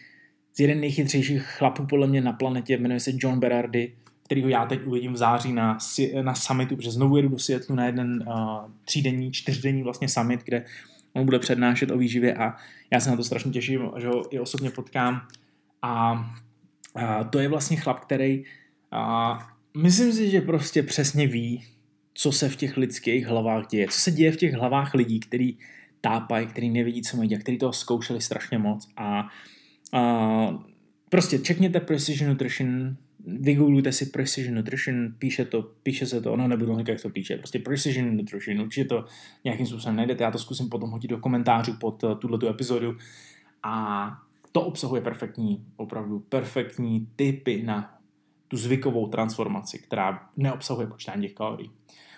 z jeden nejchytřejších chlapů podle mě na planetě, jmenuje se John Berardi, kterýho já teď uvidím v září na, na summitu, protože znovu jedu do Seattle na jeden uh, třídenní, čtyřdenní vlastně summit, kde on bude přednášet o výživě a já se na to strašně těším, že ho i osobně potkám. A, a to je vlastně chlap, který a, myslím si, že prostě přesně ví, co se v těch lidských hlavách děje, co se děje v těch hlavách lidí, který tápají, který nevidí, co mají dělat, který toho zkoušeli strašně moc a Uh, prostě čekněte Precision Nutrition, vygooglujte si Precision Nutrition, píše, to, píše se to, ono nebudu říkat, jak to píše, prostě Precision Nutrition, určitě to nějakým způsobem najdete, já to zkusím potom hodit do komentářů pod uh, tuto epizodu a to obsahuje perfektní, opravdu perfektní typy na tu zvykovou transformaci, která neobsahuje počítání těch kalorií.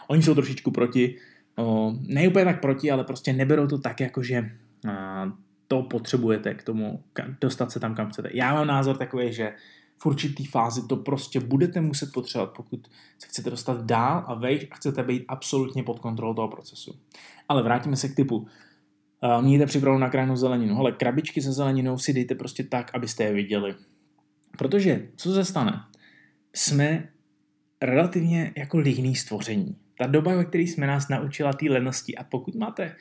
Oni jsou trošičku proti, o, ne úplně tak proti, ale prostě neberou to tak, jako že a, to potřebujete k tomu dostat se tam, kam chcete. Já mám názor takový, že v určitý fázi to prostě budete muset potřebovat, pokud se chcete dostat dál a vejš a chcete být absolutně pod kontrolou toho procesu. Ale vrátíme se k typu. Uh, mějte připravenou na krajnou zeleninu. Ale krabičky se zeleninou si dejte prostě tak, abyste je viděli. Protože, co se stane? Jsme relativně jako líhný stvoření. Ta doba, ve které jsme nás naučila té lenosti a pokud máte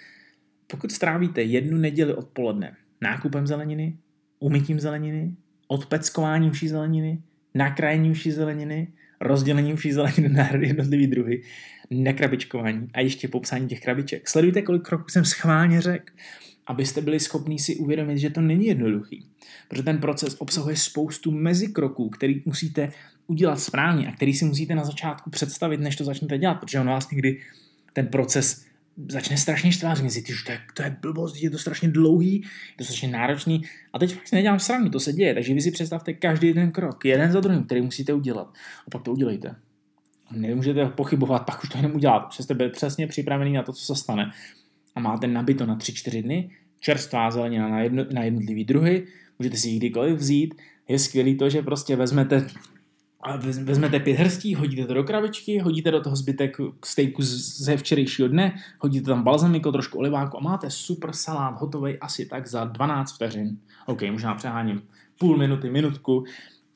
pokud strávíte jednu neděli odpoledne nákupem zeleniny, umytím zeleniny, odpeckováním vší zeleniny, nakrájením vší zeleniny, rozdělením vší zeleniny na jednotlivý druhy, nekrabičkování a ještě popsání těch krabiček. Sledujte, kolik kroků jsem schválně řekl, abyste byli schopni si uvědomit, že to není jednoduchý. Protože ten proces obsahuje spoustu mezikroků, který musíte udělat správně a který si musíte na začátku představit, než to začnete dělat, protože on vás někdy ten proces začne strašně štvát, říká si, to je, to je blbost, je to strašně dlouhý, je to strašně náročný. A teď fakt si nedělám srandu, to se děje, takže vy si představte každý ten krok, jeden za druhým, který musíte udělat. A pak to udělejte. Nemůžete pochybovat, pak už to jenom udělat, protože jste byli přesně připravený na to, co se stane. A máte nabito na 3-4 dny, čerstvá zelenina na, jedno, na jednotlivý druhy, můžete si ji kdykoliv vzít. Je skvělý to, že prostě vezmete a vezmete pět hrstí, hodíte to do krabičky, hodíte do toho zbytek stejku ze včerejšího dne, hodíte tam balzamiko, trošku oliváku a máte super salát hotový asi tak za 12 vteřin. OK, možná přeháním půl minuty, minutku,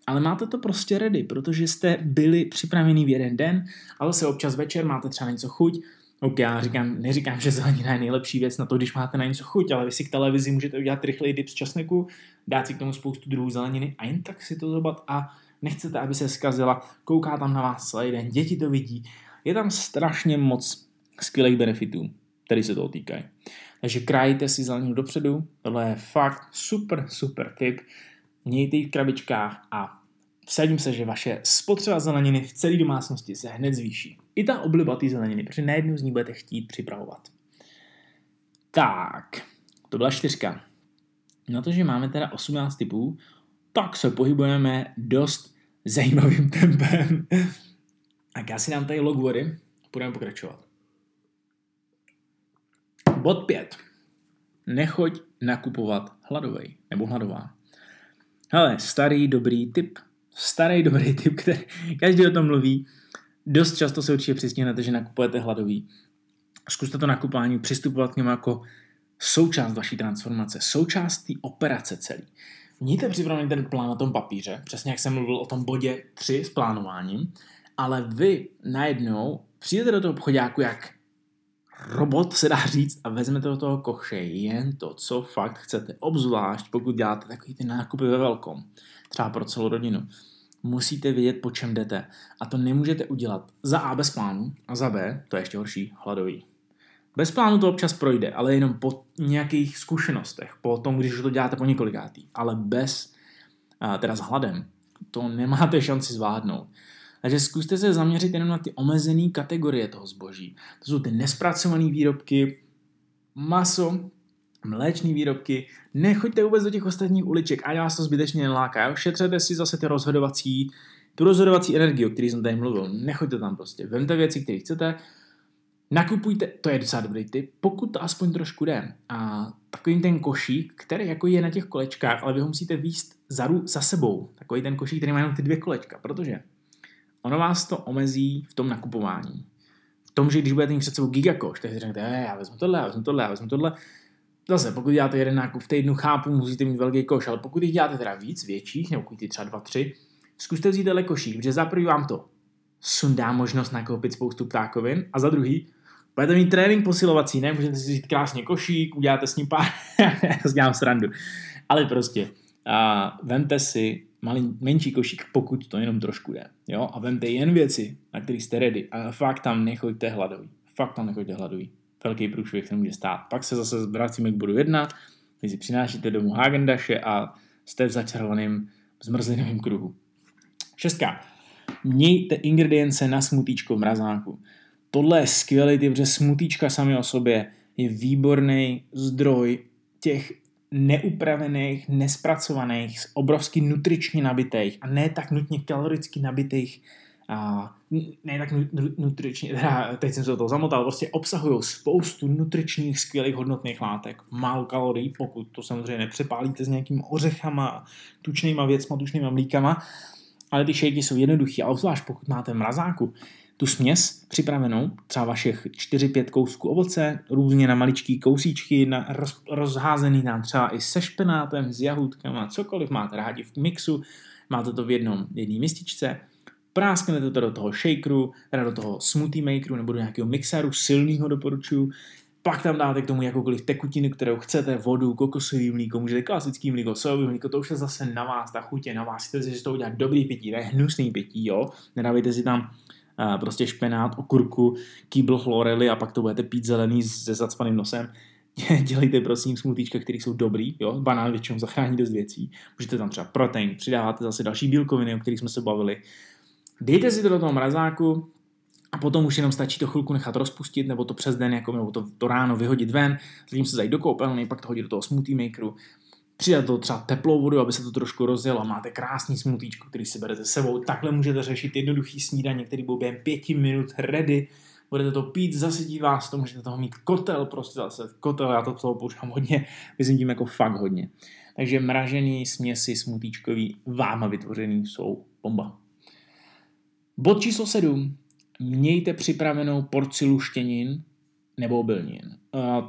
ale máte to prostě ready, protože jste byli připraveni v jeden den, ale se občas večer máte třeba něco chuť, OK, já říkám, neříkám, že zelenina je nejlepší věc na to, když máte na něco chuť, ale vy si k televizi můžete udělat rychlej dip z česneku, dát si k tomu spoustu druhů zeleniny a jen tak si to zobat a nechcete, aby se zkazila, kouká tam na vás celý den, děti to vidí. Je tam strašně moc skvělých benefitů, které se toho týkají. Takže krajte si zeleninu dopředu, tohle je fakt super, super tip. Mějte ji v krabičkách a vsadím se, že vaše spotřeba zeleniny v celé domácnosti se hned zvýší. I ta obliba té zeleniny, protože najednou z ní budete chtít připravovat. Tak, to byla čtyřka. na to, že máme teda 18 typů, tak se pohybujeme dost zajímavým tempem. Tak já si dám tady log vody a budeme pokračovat. Bod 5. Nechoď nakupovat hladovej nebo hladová. Hele, starý dobrý tip. Starý dobrý tip, který každý o tom mluví. Dost často se určitě přistihnete, že nakupujete hladový. Zkuste to nakupování přistupovat k němu jako součást vaší transformace, součást té operace celý. Mějte připravený ten plán na tom papíře, přesně jak jsem mluvil o tom bodě 3 s plánováním, ale vy najednou přijdete do toho obchodáku jak robot, se dá říct, a vezmete do toho koše jen to, co fakt chcete. Obzvlášť, pokud děláte takový ty nákupy ve velkom, třeba pro celou rodinu. Musíte vědět, po čem jdete. A to nemůžete udělat za A bez plánu a za B, to je ještě horší, hladový. Bez plánu to občas projde, ale jenom po nějakých zkušenostech, po tom, když to děláte po několikátý. Ale bez, teda s hladem, to nemáte šanci zvládnout. Takže zkuste se zaměřit jenom na ty omezené kategorie toho zboží. To jsou ty nespracované výrobky, maso, mléčné výrobky. Nechoďte vůbec do těch ostatních uliček, a vás to zbytečně neláká. Šetřete si zase ty rozhodovací, tu rozhodovací energii, o které jsem tady mluvil. Nechoďte tam prostě. Vemte věci, které chcete, Nakupujte, to je docela dobrý tip, pokud to aspoň trošku jde. A takový ten košík, který jako je na těch kolečkách, ale vy ho musíte výst za, za sebou. Takový ten košík, který má jenom ty dvě kolečka, protože ono vás to omezí v tom nakupování. V tom, že když budete mít před sebou gigakoš, tak si řeknete, já vezmu tohle, já vezmu tohle, já vezmu tohle. Zase, pokud děláte jeden nákup v týdnu, chápu, musíte mít velký koš, ale pokud jich děláte teda víc, větších, nebo pokud třeba dva, tři, zkuste vzít tenhle košík, protože za prvý vám to sundá možnost nakoupit spoustu ptákovin a za druhý Budete mít trénink posilovací, ne? Můžete si říct krásně košík, uděláte s ním pár, já dělám srandu. Ale prostě, a vemte si malý, menší košík, pokud to jenom trošku jde. Jo? A vemte jen věci, na kterých jste ready. A fakt tam nechoďte hladový. Fakt tam nechoďte hladový. Velký průšvih se může stát. Pak se zase vracíme k bodu jedna, vy si přinášíte domů Hagendaše a jste v začarovaném zmrzlinovém kruhu. Šestka. Mějte ingredience na smutíčko v mrazáku. Tohle je skvělý typ, protože smutíčka sami o sobě je výborný zdroj těch neupravených, nespracovaných, obrovsky nutričně nabitých a ne tak nutně kaloricky nabitých a ne tak nutričně, teda, teď jsem se toho zamotal, prostě obsahují spoustu nutričních, skvělých, hodnotných látek, málo kalorií, pokud to samozřejmě nepřepálíte s nějakými ořechama, tučnýma věcma, tučnýma mlíkama, ale ty šejky jsou jednoduché, a obzvlášť pokud máte mrazáku, tu směs připravenou, třeba vašich 4-5 kousků ovoce, různě na maličký kousíčky, na roz, rozházený nám třeba i se špenátem, s jahůdkama, cokoliv máte rádi v mixu, máte to v jednom jedné mističce, prásknete to do toho shakeru, teda do toho smoothie makeru nebo do nějakého mixéru, silného doporučuju, pak tam dáte k tomu jakoukoliv tekutinu, kterou chcete, vodu, kokosový mlíko, můžete klasický mlíko, sojový mlíko, to už je zase na vás, ta chutě na vás, chcete si toho udělat dobrý pití, ne hnusný pití, jo, nedávejte si tam prostě špenát, okurku, kýbl chlorely a pak to budete pít zelený se zacpaným nosem. Dělejte prosím smutíčka, které jsou dobrý, jo? banán většinou zachrání dost věcí. Můžete tam třeba protein, přidáváte zase další bílkoviny, o kterých jsme se bavili. Dejte si to do toho mrazáku, a potom už jenom stačí to chvilku nechat rozpustit, nebo to přes den, jako, nebo to, to ráno vyhodit ven, zatím se zajít do koupelny, pak to hodit do toho smoothie makeru, přidat to třeba teplou vodu, aby se to trošku rozjelo. Máte krásný smutíčko, který si berete sebou. Takhle můžete řešit jednoduchý snídaně, který byl během pěti minut ready. Budete to pít, zasytí vás to, můžete toho mít kotel, prostě zase kotel, já to toho používám hodně, myslím tím jako fakt hodně. Takže mražený směsi smutíčkový váma vytvořený jsou bomba. Bod číslo 7. Mějte připravenou porci luštěnin nebo obilnin.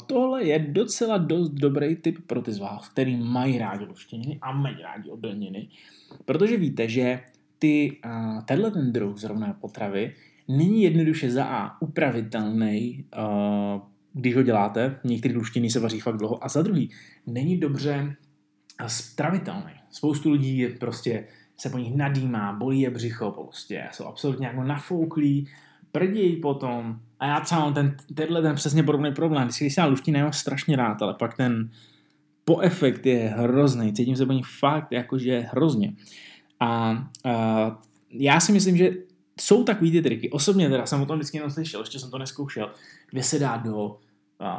Tohle je docela dost dobrý tip pro ty z vás, který mají rádi luštěniny a mají rádi obilniny, protože víte, že ty, tenhle ten druh zrovna potravy není jednoduše za A upravitelný, když ho děláte, některé luštěny se vaří fakt dlouho, a za druhý, není dobře stravitelný. Spoustu lidí je prostě se po nich nadýmá, bolí je břicho, prostě jsou absolutně jako nafouklí, prdějí potom, a já třeba mám ten, tenhle ten přesně podobný problém. Když si luština mám strašně rád, ale pak ten po efekt je hrozný. Cítím se po ní fakt jakože hrozně. A, a já si myslím, že jsou takový ty triky. Osobně teda jsem o tom vždycky jenom slyšel, ještě jsem to neskoušel, kde se dá do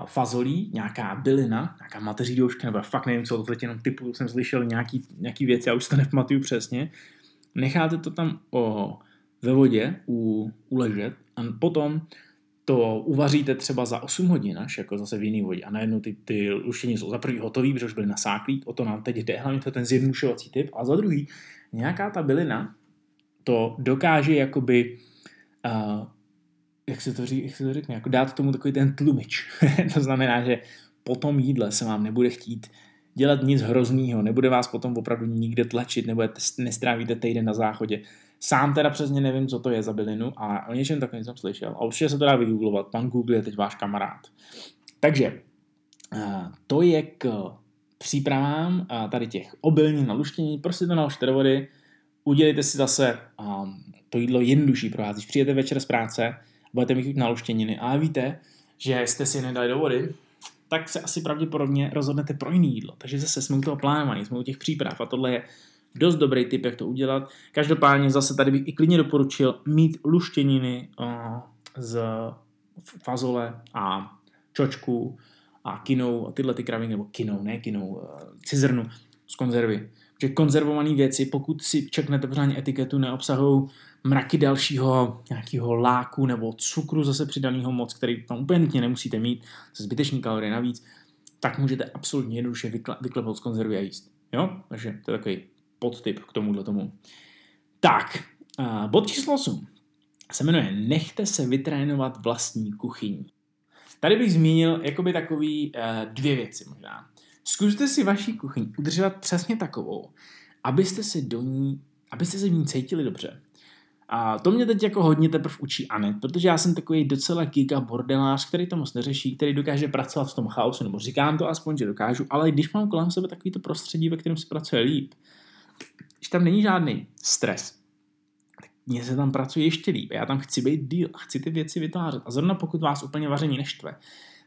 fazolí, nějaká bylina, nějaká mateří douška, nebo fakt nevím, co to teď jenom typu, jsem slyšel nějaký, nějaký věci, já už to nepamatuju přesně. Necháte to tam o, ve vodě u, uležet a potom to uvaříte třeba za 8 hodin, až jako zase v jiný vodě. A najednou ty, ty luštění jsou za prvý hotový, protože už byly nasáklý, o to nám teď jde, hlavně to je ten zjednušovací typ. A za druhý, nějaká ta bylina to dokáže jakoby uh, jak se to, ří, jak se to řekne, jako dát tomu takový ten tlumič. to znamená, že po tom jídle se vám nebude chtít dělat nic hroznýho, nebude vás potom opravdu nikde tlačit, nebo nestrávíte týden na záchodě. Sám teda přesně nevím, co to je za bylinu a o něčem takovém jsem slyšel. A určitě se to dá vygooglovat. Pan Google je teď váš kamarád. Takže to je k přípravám tady těch obilní na luštění. Prostě to naložte do vody, udělejte si zase to jídlo jednodušší pro vás. Když přijete večer z práce, budete mít na luštěniny a víte, že jste si nedali do vody, tak se asi pravděpodobně rozhodnete pro jiný jídlo. Takže zase jsme u toho plánování, jsme u těch příprav a tohle je dost dobrý tip, jak to udělat. Každopádně zase tady bych i klidně doporučil mít luštěniny uh, z fazole a čočku a kinou a tyhle ty kraviny, nebo kinou, ne kinou, uh, cizrnu z konzervy. Protože konzervované věci, pokud si čeknete pořádně etiketu, neobsahují mraky dalšího nějakého láku nebo cukru zase přidaného moc, který tam úplně nutně nemusíte mít, se zbytečný kalorie navíc, tak můžete absolutně jednoduše vyklepnout z konzervy a jíst. Jo? Takže to je takový podtip k tomuhle tomu. Tak, bod číslo 8 se jmenuje Nechte se vytrénovat vlastní kuchyní. Tady bych zmínil jakoby takový uh, dvě věci možná. Zkuste si vaší kuchyň udržovat přesně takovou, abyste se do ní, abyste se v ní cítili dobře. A to mě teď jako hodně teprve učí Anet, protože já jsem takový docela giga bordelář, který to moc neřeší, který dokáže pracovat v tom chaosu, nebo říkám to aspoň, že dokážu, ale když mám kolem sebe takovýto prostředí, ve kterém se pracuje líp, když tam není žádný stres, tak mně se tam pracuje ještě líp. Já tam chci být díl, chci ty věci vytvářet. A zrovna pokud vás úplně vaření neštve,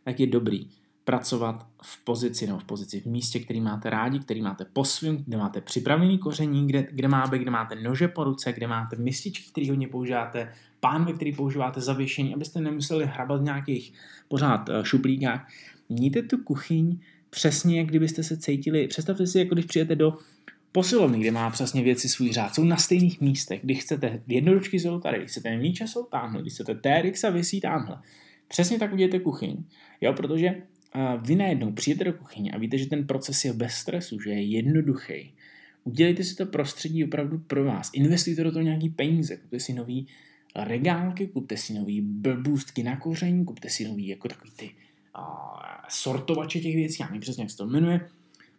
tak je dobrý pracovat v pozici nebo v pozici v místě, který máte rádi, který máte po svým, kde máte připravený koření, kde, kde, máte, kde máte nože po ruce, kde máte mističky, který hodně používáte, pánve, který používáte zavěšení, abyste nemuseli hrabat v nějakých pořád eh, šuplíkách. Mějte tu kuchyň přesně, jak kdybyste se cítili. Představte si, jako když přijete do posilovny, kde má přesně věci svůj řád, jsou na stejných místech. Když chcete jednodučky jsou tady, když chcete míče jsou tamhle, když chcete TRX vysí tamhle. Přesně tak udějte kuchyň, jo, protože a vy najednou přijete do kuchyně a víte, že ten proces je bez stresu, že je jednoduchý. Udělejte si to prostředí opravdu pro vás. Investujte do toho nějaký peníze, kupte si nový regálky, kupte si nový blbůstky na koření, kupte si nový jako takový ty uh, sortovače těch věcí, já nevím přesně, jak se to jmenuje,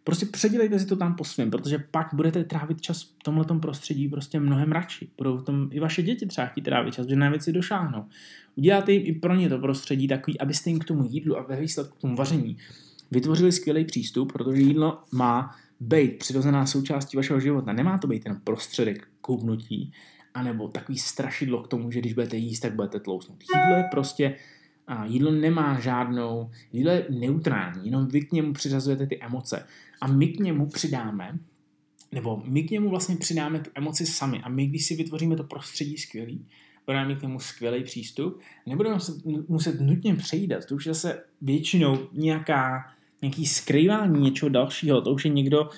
Prostě předělejte si to tam po svém, protože pak budete trávit čas v tomhle prostředí prostě mnohem radši. Budou v tom i vaše děti třeba chtít trávit čas, že na věci došáhnou. Uděláte jim i pro ně to prostředí takový, abyste jim k tomu jídlu a ve výsledku k tomu vaření vytvořili skvělý přístup, protože jídlo má být přirozená součástí vašeho života. Nemá to být jen prostředek koubnutí, anebo takový strašidlo k tomu, že když budete jíst, tak budete tlousnout. Jídlo je prostě a jídlo nemá žádnou, jídlo je neutrální, jenom vy k němu přiřazujete ty emoce. A my k němu přidáme, nebo my k němu vlastně přidáme tu emoci sami. A my, když si vytvoříme to prostředí skvělý, budeme mít k němu skvělý přístup, nebudeme se muset nutně přejídat. To už je zase většinou nějaká, nějaký skrývání něčeho dalšího. To už je někdo,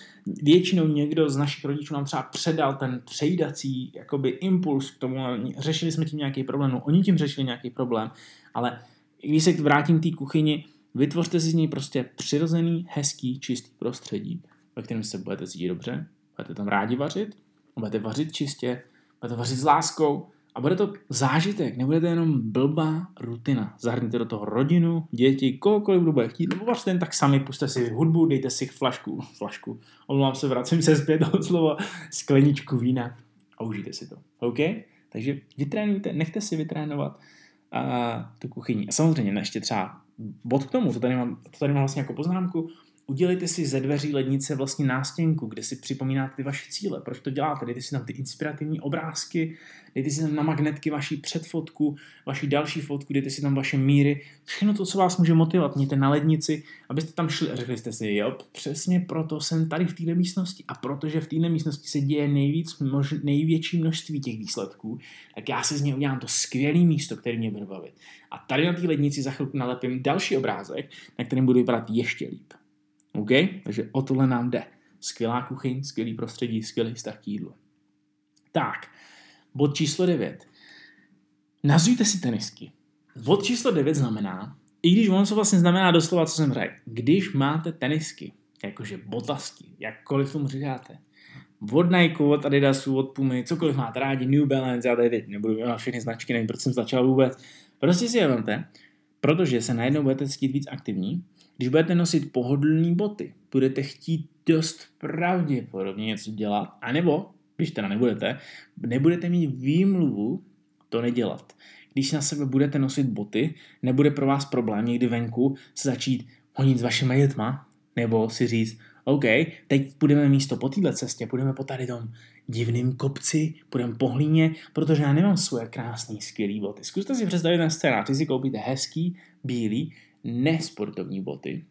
většinou někdo z našich rodičů nám třeba předal ten přejídací jakoby impuls k tomu. Řešili jsme tím nějaký problém, no oni tím řešili nějaký problém, ale když se vrátím té kuchyni, vytvořte si z ní prostě přirozený, hezký, čistý prostředí, ve kterém se budete cítit dobře, budete tam rádi vařit, budete vařit čistě, budete vařit s láskou a bude to zážitek, nebudete jenom blbá rutina. Zahrňte do toho rodinu, děti, kohokoliv kdo bude chtít, nebo vařte jen tak sami, puste si hudbu, dejte si flašku, flašku, omlouvám se, vracím se zpět do slova, skleničku vína a užijte si to. OK? Takže vytrénujte, nechte si vytrénovat a tu kuchyni. A samozřejmě ještě třeba bod k tomu, to tady mám, to tady mám vlastně jako poznámku, Udělejte si ze dveří lednice vlastně nástěnku, kde si připomínáte ty vaše cíle. Proč to děláte? Dejte si tam ty inspirativní obrázky, dejte si tam na magnetky vaši předfotku, vaši další fotku, dejte si tam vaše míry, všechno to, co vás může motivovat, mějte na lednici, abyste tam šli a řekli jste si, jo, přesně proto jsem tady v této místnosti a protože v této místnosti se děje nejvíc, mož, největší množství těch výsledků, tak já si z něj udělám to skvělé místo, které mě bude bavit. A tady na té lednici za chvilku nalepím další obrázek, na kterém budu vypadat ještě líp. OK? Takže o tohle nám jde. Skvělá kuchyň, skvělý prostředí, skvělý vztah k jídlu. Tak, bod číslo 9. Nazujte si tenisky. Bod číslo 9 znamená, i když ono to vlastně znamená doslova, co jsem řekl, když máte tenisky, jakože botasky, jakkoliv tomu říkáte, od Nike, od Adidasu, od Pumy, cokoliv máte rádi, New Balance, já tady teď nebudu na všechny značky, nevím, proč jsem začal vůbec. Prostě si je vemte, protože se najednou budete cítit víc aktivní když budete nosit pohodlné boty, budete chtít dost pravděpodobně něco dělat, anebo, když teda nebudete, nebudete mít výmluvu to nedělat. Když na sebe budete nosit boty, nebude pro vás problém někdy venku se začít honit s vašimi dětma, nebo si říct, OK, teď půjdeme místo po této cestě, půjdeme po tady tom divným kopci, půjdeme po hlíně, protože já nemám svoje krásné, skvělé boty. Zkuste si představit ten scénář, ty si koupíte hezký, bílý, nesportovní boty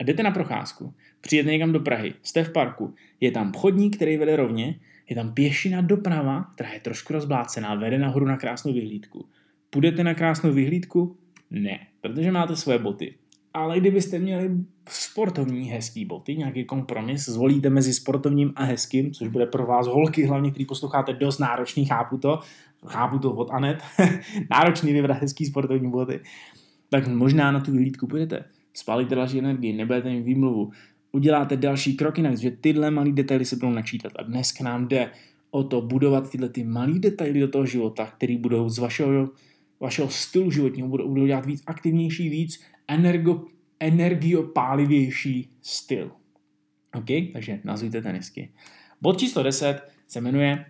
a jdete na procházku, přijete někam do Prahy, jste v parku, je tam chodník, který vede rovně, je tam pěšina doprava, která je trošku rozblácená, vede nahoru na krásnou vyhlídku. Půjdete na krásnou vyhlídku? Ne, protože máte svoje boty. Ale kdybyste měli sportovní hezký boty, nějaký kompromis, zvolíte mezi sportovním a hezkým, což bude pro vás holky, hlavně který posloucháte, dost náročný, chápu to, chápu to od Anet, náročný vybrat hezký sportovní boty, tak možná na tu vyhlídku půjdete. Spálíte další energii, nebudete mít výmluvu, uděláte další kroky navíc, že tyhle malé detaily se budou načítat. A dneska nám jde o to budovat tyhle ty malé detaily do toho života, které budou z vašeho, vašeho stylu životního, budou, budou dělat víc aktivnější, víc energo, energiopálivější styl. OK? Takže nazvíte tenisky. Bod číslo 10 se jmenuje,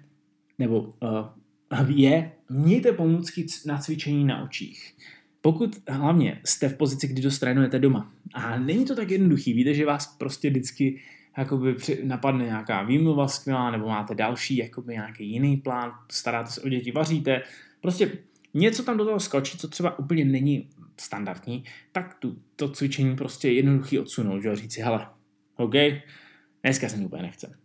nebo uh, je, mějte pomůcky na cvičení na očích. Pokud hlavně jste v pozici, kdy dost trénujete doma a není to tak jednoduchý, víte, že vás prostě vždycky jakoby napadne nějaká výmluva skvělá, nebo máte další jakoby nějaký jiný plán, staráte se o děti, vaříte, prostě něco tam do toho skočí, co třeba úplně není standardní, tak tu, to cvičení prostě je jednoduchý odsunout, že říct si, hele, OK, dneska se mi úplně nechce.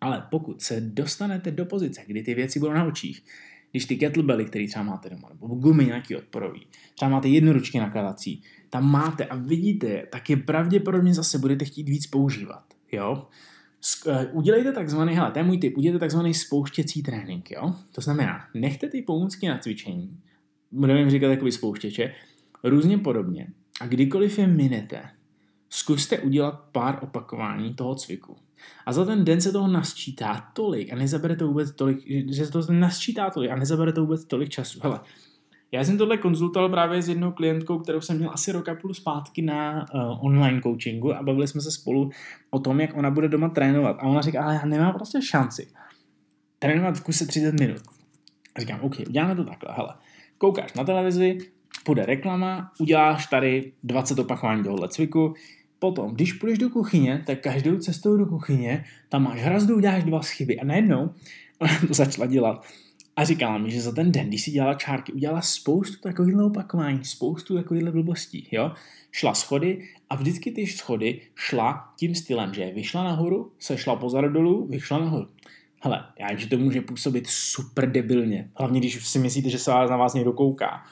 Ale pokud se dostanete do pozice, kdy ty věci budou na očích, když ty kettlebelly, které třeba máte doma, nebo gumy nějaký odporový, třeba máte jednoručky nakladací, tam máte a vidíte tak je pravděpodobně zase budete chtít víc používat. Jo? Eh, udělejte takzvaný, hele, to je můj tip, udělejte takzvaný spouštěcí trénink, jo? To znamená, nechte ty pomůcky na cvičení, budeme jim říkat takový spouštěče, různě podobně. A kdykoliv je minete, zkuste udělat pár opakování toho cviku. A za ten den se toho nasčítá tolik a nezabere to vůbec tolik, že se to nasčítá tolik a nezabere to vůbec tolik času. Hele, já jsem tohle konzultoval právě s jednou klientkou, kterou jsem měl asi roka půl zpátky na uh, online coachingu a bavili jsme se spolu o tom, jak ona bude doma trénovat. A ona říká, ale já nemám prostě šanci trénovat v kuse 30 minut. A říkám, OK, uděláme to takhle, hele, koukáš na televizi, půjde reklama, uděláš tady 20 opakování tohohle cviku, Potom, když půjdeš do kuchyně, tak každou cestou do kuchyně, tam máš hrazdu, uděláš dva chyby. A najednou ona to začala dělat. A říkala mi, že za ten den, když si dělala čárky, udělala spoustu takovýchhle opakování, spoustu takovýchhle blbostí, jo. Šla schody a vždycky ty schody šla tím stylem, že vyšla nahoru, se šla pozadu dolů, vyšla nahoru. Hele, já vím, že to může působit super debilně, hlavně když si myslíte, že se na vás někdo kouká.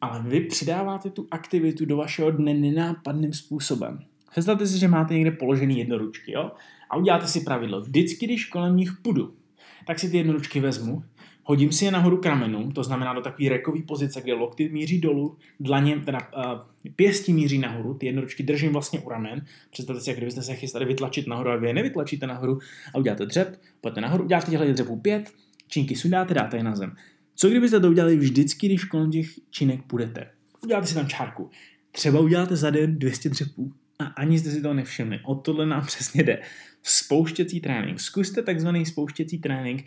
Ale vy přidáváte tu aktivitu do vašeho dne nenápadným způsobem. Představte si, že máte někde položený jednoručky, jo? A uděláte si pravidlo. Vždycky, když kolem nich půjdu, tak si ty jednoručky vezmu, hodím si je nahoru k ramenům, to znamená do takové rekové pozice, kde lokty míří dolů, dlaně, teda uh, pěstí míří nahoru, ty jednoručky držím vlastně u ramen. Představte si, jak kdybyste se chystali vytlačit nahoru a vy je nevytlačíte nahoru a uděláte dřep, pojďte nahoru, uděláte těchto dřepů pět, činky sundáte, dáte je na zem. Co kdybyste to udělali vždycky, když kolem těch činek půjdete? Uděláte si tam čárku. Třeba uděláte za den 200 dřepů, a ani jste si to nevšimli. O tohle nám přesně jde. Spouštěcí trénink. Zkuste takzvaný spouštěcí trénink.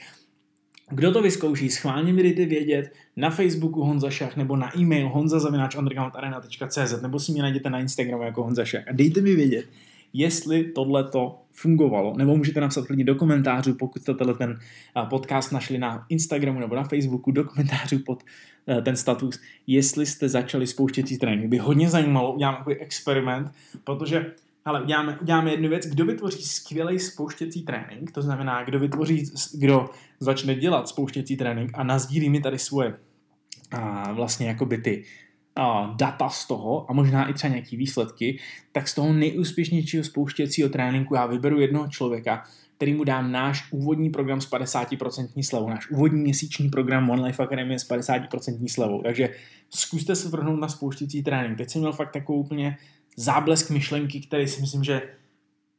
Kdo to vyzkouší, schválně mi dejte vědět na Facebooku Honza Šach nebo na e-mail honza.undergroundarena.cz nebo si mě najděte na Instagramu jako Honza Šach a dejte mi vědět, jestli tohle to fungovalo. Nebo můžete napsat klidně do komentářů, pokud jste tenhle ten podcast našli na Instagramu nebo na Facebooku, do komentářů pod eh, ten status, jestli jste začali spouštěcí trénink. By hodně zajímalo, udělám takový experiment, protože ale uděláme, uděláme jednu věc, kdo vytvoří skvělý spouštěcí trénink, to znamená, kdo vytvoří, kdo začne dělat spouštěcí trénink a nazdílí mi tady svoje a vlastně jakoby ty data z toho a možná i třeba nějaký výsledky, tak z toho nejúspěšnějšího spouštěcího tréninku já vyberu jednoho člověka, který mu dám náš úvodní program s 50% slevou, náš úvodní měsíční program One Life Academy s 50% slevou. Takže zkuste se vrhnout na spouštěcí trénink. Teď jsem měl fakt takovou úplně záblesk myšlenky, který si myslím, že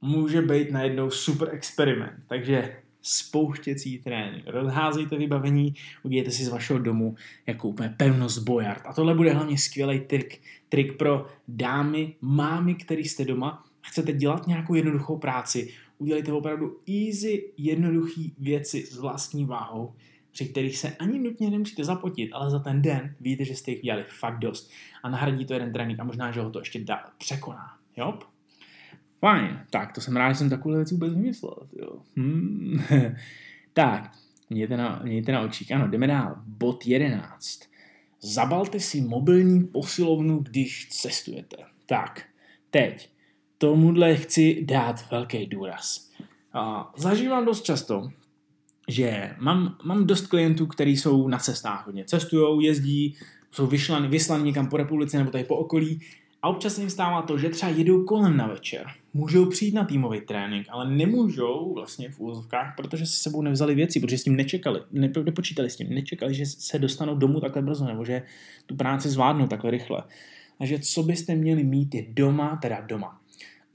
může být najednou super experiment. Takže spouštěcí trénink. Rozházejte vybavení, udějte si z vašeho domu jako úplně pevnost bojard. A tohle bude hlavně skvělý trik, trik pro dámy, mámy, který jste doma a chcete dělat nějakou jednoduchou práci. Udělejte opravdu easy, jednoduché věci s vlastní váhou, při kterých se ani nutně nemusíte zapotit, ale za ten den víte, že jste jich dělali fakt dost. A nahradí to jeden trénink a možná, že ho to ještě dá, překoná. Jo? Fajn, tak to jsem rád, že jsem takovou věc vůbec vymyslel. Jo. Hmm. tak, mějte na, mějte na očích. Ano, jdeme dál. Bod 11. Zabalte si mobilní posilovnu, když cestujete. Tak, teď. Tomuhle chci dát velký důraz. A zažívám dost často, že mám, mám dost klientů, kteří jsou na cestách hodně. Cestujou, jezdí, jsou vyšlaný, vyslaní někam po republice nebo tady po okolí a občas se jim stává to, že třeba jedou kolem na večer. Můžou přijít na týmový trénink, ale nemůžou vlastně v úzovkách, protože si sebou nevzali věci, protože s tím nečekali, ne, nepočítali s tím, nečekali, že se dostanou domů takhle brzo, nebo že tu práci zvládnou takhle rychle. Takže co byste měli mít je doma, teda doma.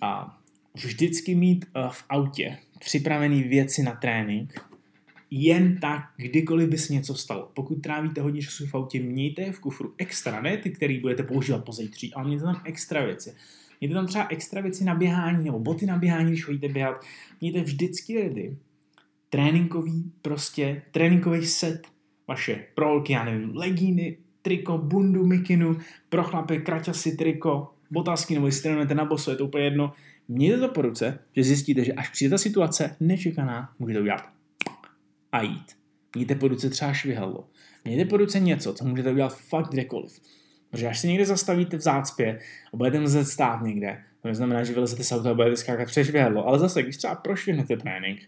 A vždycky mít uh, v autě připravený věci na trénink, jen tak, kdykoliv by se něco stalo. Pokud trávíte hodně času v autě, mějte v kufru extra, ne ty, který budete používat po zítří, ale mějte tam extra věci. Mějte tam třeba extra věci na běhání nebo boty na běhání, když chodíte běhat. Mějte vždycky ready tréninkový, prostě tréninkový set, vaše prolky, já nevím, legíny, triko, bundu, mikinu, pro chlapy, kraťasy, triko, botasky nebo jestli trénujete na boso, je to úplně jedno. Mějte to po ruce, že zjistíte, že až přijde ta situace nečekaná, můžete udělat a jít. Mějte po ruce třeba švihadlo. Mějte po ruce něco, co můžete udělat fakt kdekoliv. Protože až se někde zastavíte v zácpě a budete muset stát někde, to neznamená, že vylezete z auta a budete skákat přes švihadlo, ale zase, když třeba prošvihnete trénink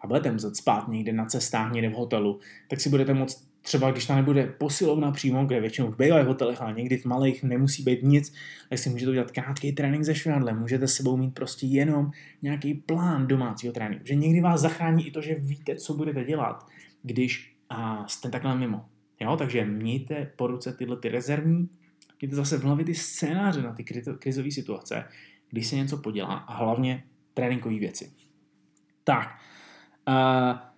a budete muset spát někde na cestách, někde v hotelu, tak si budete moct třeba když tam nebude posilovna přímo, kde většinou v bývalých hotelech, ale někdy v malých nemusí být nic, tak si můžete udělat krátký trénink ze švihadlem. Můžete s sebou mít prostě jenom nějaký plán domácího tréninku. Že někdy vás zachrání i to, že víte, co budete dělat, když a, jste takhle mimo. Jo? Takže mějte po ruce tyhle ty rezervní, mějte zase v hlavě ty scénáře na ty krizové situace, když se něco podělá a hlavně tréninkové věci. Tak, uh,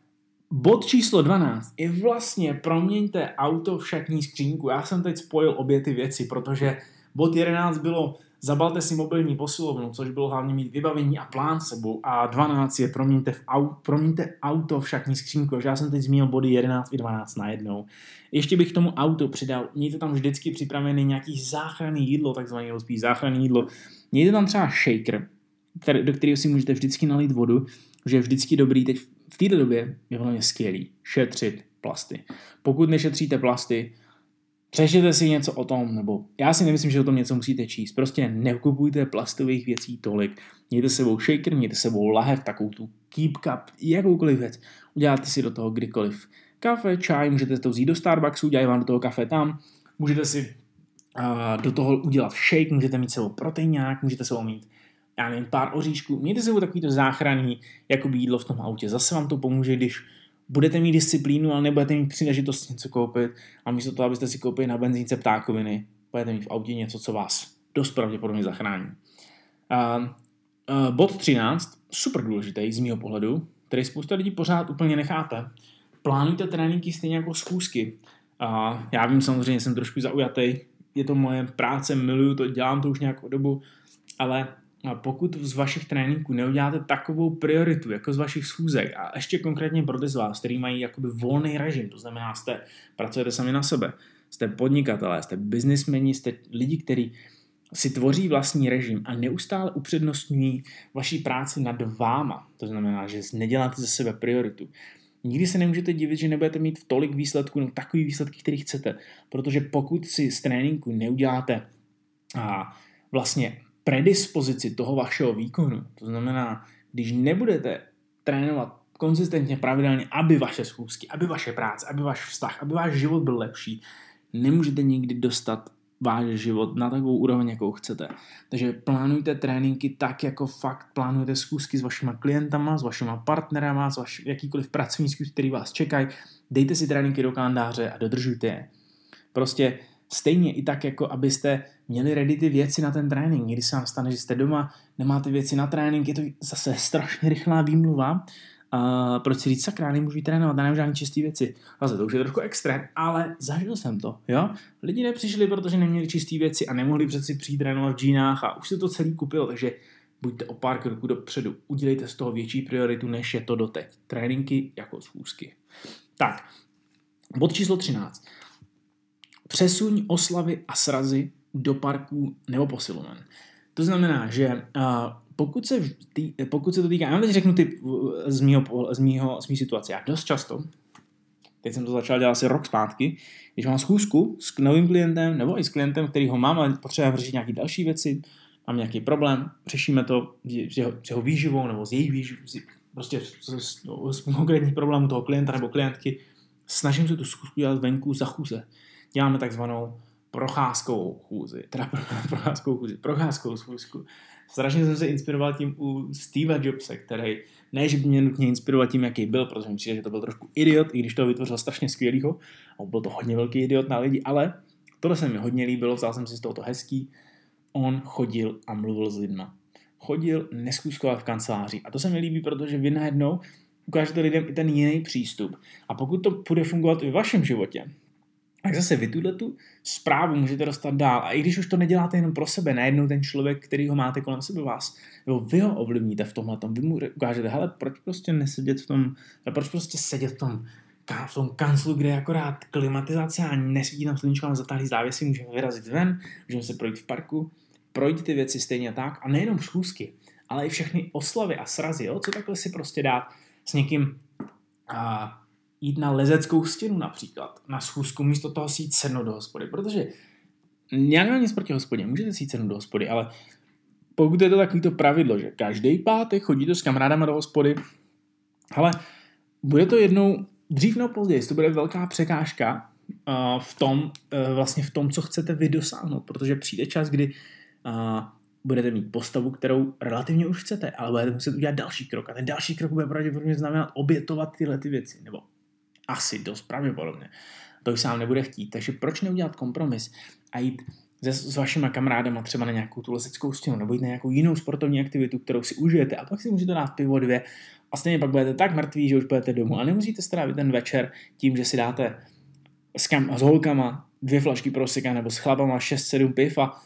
Bod číslo 12 je vlastně proměňte auto v šatní skřínku. Já jsem teď spojil obě ty věci, protože bod 11 bylo zabalte si mobilní posilovnu, což bylo hlavně mít vybavení a plán sebou a 12 je proměňte, v au, proměňte auto v šatní skřínku, že já jsem teď zmínil body 11 i 12 na jednou. Ještě bych k tomu auto přidal, mějte tam vždycky připravený nějaký záchranný jídlo, takzvaný nebo spíš záchranný jídlo. Mějte tam třeba shaker, který, do kterého si můžete vždycky nalít vodu, že je vždycky dobrý teď v této době je velmi skvělý šetřit plasty. Pokud nešetříte plasty, přečtěte si něco o tom, nebo já si nemyslím, že o tom něco musíte číst. Prostě nekupujte plastových věcí tolik. Mějte sebou shaker, mějte sebou lahev, takovou tu keep cup, jakoukoliv věc. Uděláte si do toho kdykoliv. Kafe, čaj, můžete to vzít do Starbucksu, udělají vám do toho kafe tam. Můžete si uh, do toho udělat shake, můžete mít sebou proteinák, můžete sebou mít já nevím, pár oříšků, mějte sebou takovýto záchranný jako jídlo v tom autě. Zase vám to pomůže, když budete mít disciplínu, ale nebudete mít příležitost něco koupit a místo toho, abyste si koupili na benzínce ptákoviny, budete mít v autě něco, co vás dost pravděpodobně zachrání. Uh, uh, bod 13, super důležitý z mého pohledu, který spousta lidí pořád úplně nechápe. Plánujte tréninky stejně jako schůzky. Uh, já vím samozřejmě, jsem trošku zaujatý, je to moje práce, miluju to, dělám to už nějakou dobu, ale pokud z vašich tréninků neuděláte takovou prioritu, jako z vašich schůzek, a ještě konkrétně pro ty z vás, který mají jakoby volný režim, to znamená, jste, pracujete sami na sebe, jste podnikatelé, jste biznismeni, jste lidi, kteří si tvoří vlastní režim a neustále upřednostňují vaší práci nad váma. To znamená, že neděláte ze sebe prioritu. Nikdy se nemůžete divit, že nebudete mít tolik výsledků, no takový výsledky, který chcete. Protože pokud si z tréninku neuděláte a vlastně predispozici toho vašeho výkonu, to znamená, když nebudete trénovat konzistentně, pravidelně, aby vaše schůzky, aby vaše práce, aby váš vztah, aby váš život byl lepší, nemůžete nikdy dostat váš život na takovou úroveň, jakou chcete. Takže plánujte tréninky tak, jako fakt plánujete schůzky s vašima klientama, s vašima partnerama, s vaš, jakýkoliv pracovní schůzky, který vás čekají. Dejte si tréninky do kalendáře a dodržujte je. Prostě stejně i tak, jako abyste měli ready ty věci na ten trénink. Někdy se vám stane, že jste doma, nemáte věci na trénink, je to zase strašně rychlá výmluva, Uh, proč si říct, sakra, nemůžu trénovat, nemám žádné čisté věci. Zase to už je trošku extrém, ale zažil jsem to, jo. Lidi nepřišli, protože neměli čisté věci a nemohli přeci přijít trénovat v džínách a už se to celý kupilo, takže buďte o pár kroků dopředu, udělejte z toho větší prioritu, než je to doteď. Tréninky jako schůzky. Tak, bod číslo 13. Přesuň oslavy a srazy do parků nebo posiloven. To znamená, že pokud se, pokud se to týká, já vám teď řeknu ty z mýho, z mýho, z mýho situace. Já dost často, teď jsem to začal dělat asi rok zpátky, když mám schůzku s novým klientem nebo i s klientem, který ho mám, ale potřebujeme řešit nějaké další věci, mám nějaký problém, řešíme to s jeho, s jeho výživou nebo s jejich výživou, prostě s, s, s konkrétní problémů toho klienta nebo klientky, snažím se tu schůzku dělat venku za chůze. Děláme takzvanou procházkovou chůzi, teda procházkovou chůzi, procházkovou schůzku. Strašně jsem se inspiroval tím u Steva Jobse, který ne, že by mě nutně inspirovat tím, jaký byl, protože mi přijde, že to byl trošku idiot, i když to vytvořil strašně skvělýho. A byl to hodně velký idiot na lidi, ale tohle se mi hodně líbilo, vzal jsem si z toho to hezký. On chodil a mluvil s lidma. Chodil, neskúskoval v kanceláři. A to se mi líbí, protože vy najednou ukážete lidem i ten jiný přístup. A pokud to bude fungovat i v vašem životě, tak zase vy tuhle tu zprávu můžete dostat dál. A i když už to neděláte jenom pro sebe, najednou ten člověk, který ho máte kolem sebe vás, nebo vy ho ovlivníte v tomhle, vy mu ukážete, hele, proč prostě nesedět v tom, proč prostě sedět v tom, v tom kanclu, kde je akorát klimatizace a nesvítí tam sluníčko, ale zatáhlý závěsy, můžeme vyrazit ven, můžeme se projít v parku, projít ty věci stejně tak a nejenom schůzky, ale i všechny oslavy a srazy, jo? co takhle si prostě dát s někým a jít na lezeckou stěnu například, na schůzku, místo toho si jít sednout do hospody, protože já nemám nic proti hospodě, můžete si jít sednout do hospody, ale pokud je to takovýto pravidlo, že každý pátek chodíte s kamarádama do hospody, ale bude to jednou, dřív nebo později, to bude velká překážka uh, v tom, uh, vlastně v tom, co chcete vy dosáhnout, protože přijde čas, kdy uh, budete mít postavu, kterou relativně už chcete, ale budete muset udělat další krok. A ten další krok bude pravděpodobně znamenat obětovat tyhle ty věci, nebo asi dost pravděpodobně. To už sám nebude chtít. Takže proč neudělat kompromis a jít se, s vašima kamarádama třeba na nějakou tu leseckou stěnu nebo jít na nějakou jinou sportovní aktivitu, kterou si užijete a pak si můžete dát pivo dvě a stejně pak budete tak mrtví, že už budete domů a nemusíte strávit ten večer tím, že si dáte s, kam, s holkama dvě flašky proseka nebo s chlapama 6-7 piv a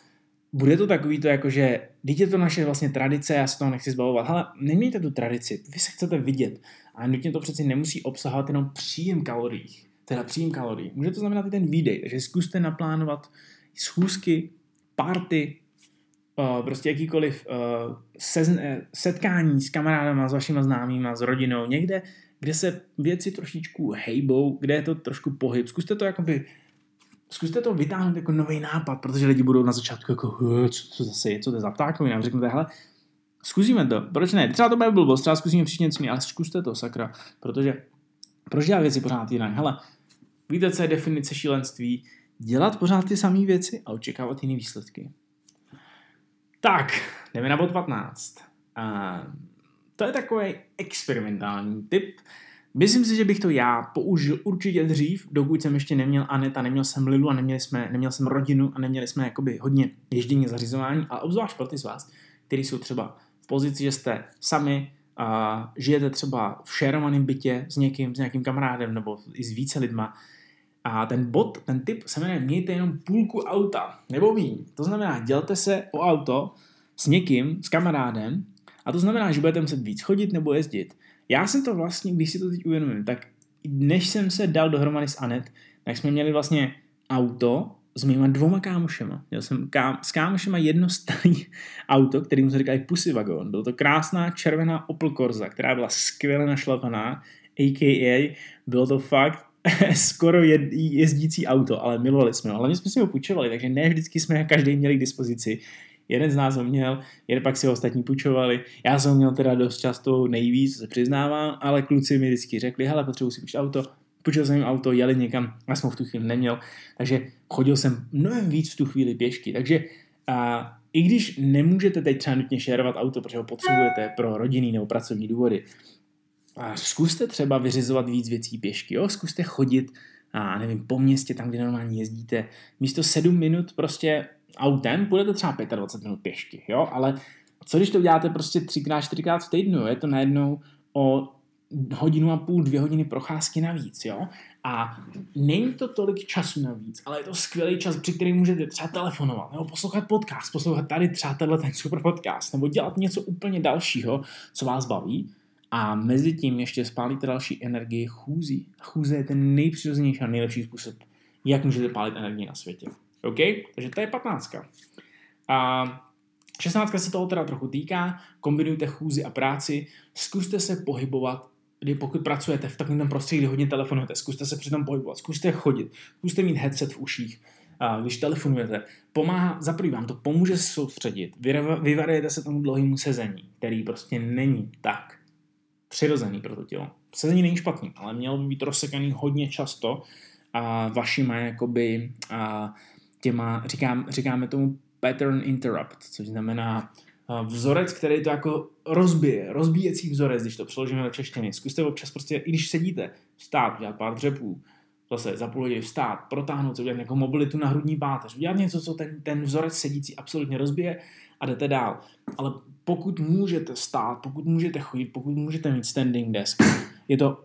bude to takový to jako, že je to naše vlastně tradice, já se toho nechci zbavovat. Ale nemějte tu tradici, vy se chcete vidět. A nutně to přeci nemusí obsahovat jenom příjem kalorií. Teda příjem kalorií. Může to znamenat i ten výdej. Takže zkuste naplánovat schůzky, party, uh, prostě jakýkoliv sezn- eh, setkání s kamarádama, s vašimi známými, s rodinou, někde, kde se věci trošičku hejbou, kde je to trošku pohyb. Zkuste to jakoby zkuste to vytáhnout jako nový nápad, protože lidi budou na začátku jako, co to zase je, co to je za ptákovina, řeknete, hele, zkusíme to, proč ne, třeba to bude blbost, třeba zkusíme příště něco ale zkuste to, sakra, protože proč dělat věci pořád jinak, hele, víte, co je definice šílenství, dělat pořád ty samé věci a očekávat jiné výsledky. Tak, jdeme na bod 15. A to je takový experimentální tip, Myslím si, že bych to já použil určitě dřív, dokud jsem ještě neměl Anet a neměl jsem Lilu a neměli jsme, neměl jsem rodinu a neměli jsme jakoby hodně ježdění zařizování, ale obzvlášť pro ty z vás, kteří jsou třeba v pozici, že jste sami, a žijete třeba v šerovaném bytě s někým, s nějakým kamarádem nebo i s více lidma, a ten bod, ten typ se jmenuje mějte jenom půlku auta, nebo míň. To znamená, dělte se o auto s někým, s kamarádem, a to znamená, že budete muset víc chodit nebo jezdit. Já jsem to vlastně, když si to teď uvědomím, tak než jsem se dal dohromady s Anet, tak jsme měli vlastně auto s mýma dvoma kámošema. Měl jsem ká, s kámošema jedno starý auto, kterým se říkali Pussy Wagon. Byl to krásná červená Opel Corsa, která byla skvěle našlapaná, a.k.a. bylo to fakt skoro jed, jezdící auto, ale milovali jsme ho. Hlavně jsme si ho půjčovali, takže ne vždycky jsme každý měli k dispozici. Jeden z nás ho měl, jeden pak si ho ostatní půjčovali. Já jsem ho měl teda dost často nejvíc, se přiznávám, ale kluci mi vždycky řekli, hele, potřebuji si půjčit auto, půjčil jsem jim auto, jeli někam, já jsem ho v tu chvíli neměl, takže chodil jsem mnohem víc v tu chvíli pěšky. Takže a, i když nemůžete teď třeba nutně šerovat auto, protože ho potřebujete pro rodinný nebo pracovní důvody, a zkuste třeba vyřizovat víc věcí pěšky, jo? zkuste chodit a nevím, po městě, tam, kde normálně jezdíte, místo 7 minut prostě autem, budete třeba 25 minut pěšky, jo, ale co když to uděláte prostě třikrát, čtyřikrát v týdnu, je to najednou o hodinu a půl, dvě hodiny procházky navíc, jo? A není to tolik času navíc, ale je to skvělý čas, při kterém můžete třeba telefonovat, nebo poslouchat podcast, poslouchat tady třeba tenhle ten super podcast, nebo dělat něco úplně dalšího, co vás baví. A mezi tím ještě spálíte další energii chůzí. Chůze je ten nejpřirozenější a nejlepší způsob, jak můžete pálit energii na světě. OK? Takže to je 15. A 16 se toho teda trochu týká, kombinujte chůzi a práci, zkuste se pohybovat, kdy pokud pracujete v takovém prostředí, kdy hodně telefonujete, zkuste se přitom pohybovat, zkuste chodit, zkuste mít headset v uších, když telefonujete, pomáhá, za vám to pomůže se soustředit, vyvarujete se tomu dlouhému sezení, který prostě není tak přirozený pro to tělo. Sezení není špatný, ale mělo by být rozsekaný hodně často a vašima jakoby a těma, říkám, říkáme tomu pattern interrupt, což znamená vzorec, který to jako rozbije, rozbíjecí vzorec, když to přeložíme do češtiny. Zkuste občas prostě, i když sedíte, vstát, dělat pár dřepů, zase za půl hodiny vstát, protáhnout se, udělat nějakou mobilitu na hrudní páteř, udělat něco, co ten, ten vzorec sedící absolutně rozbije a jdete dál. Ale pokud můžete stát, pokud můžete chodit, pokud můžete mít standing desk, je to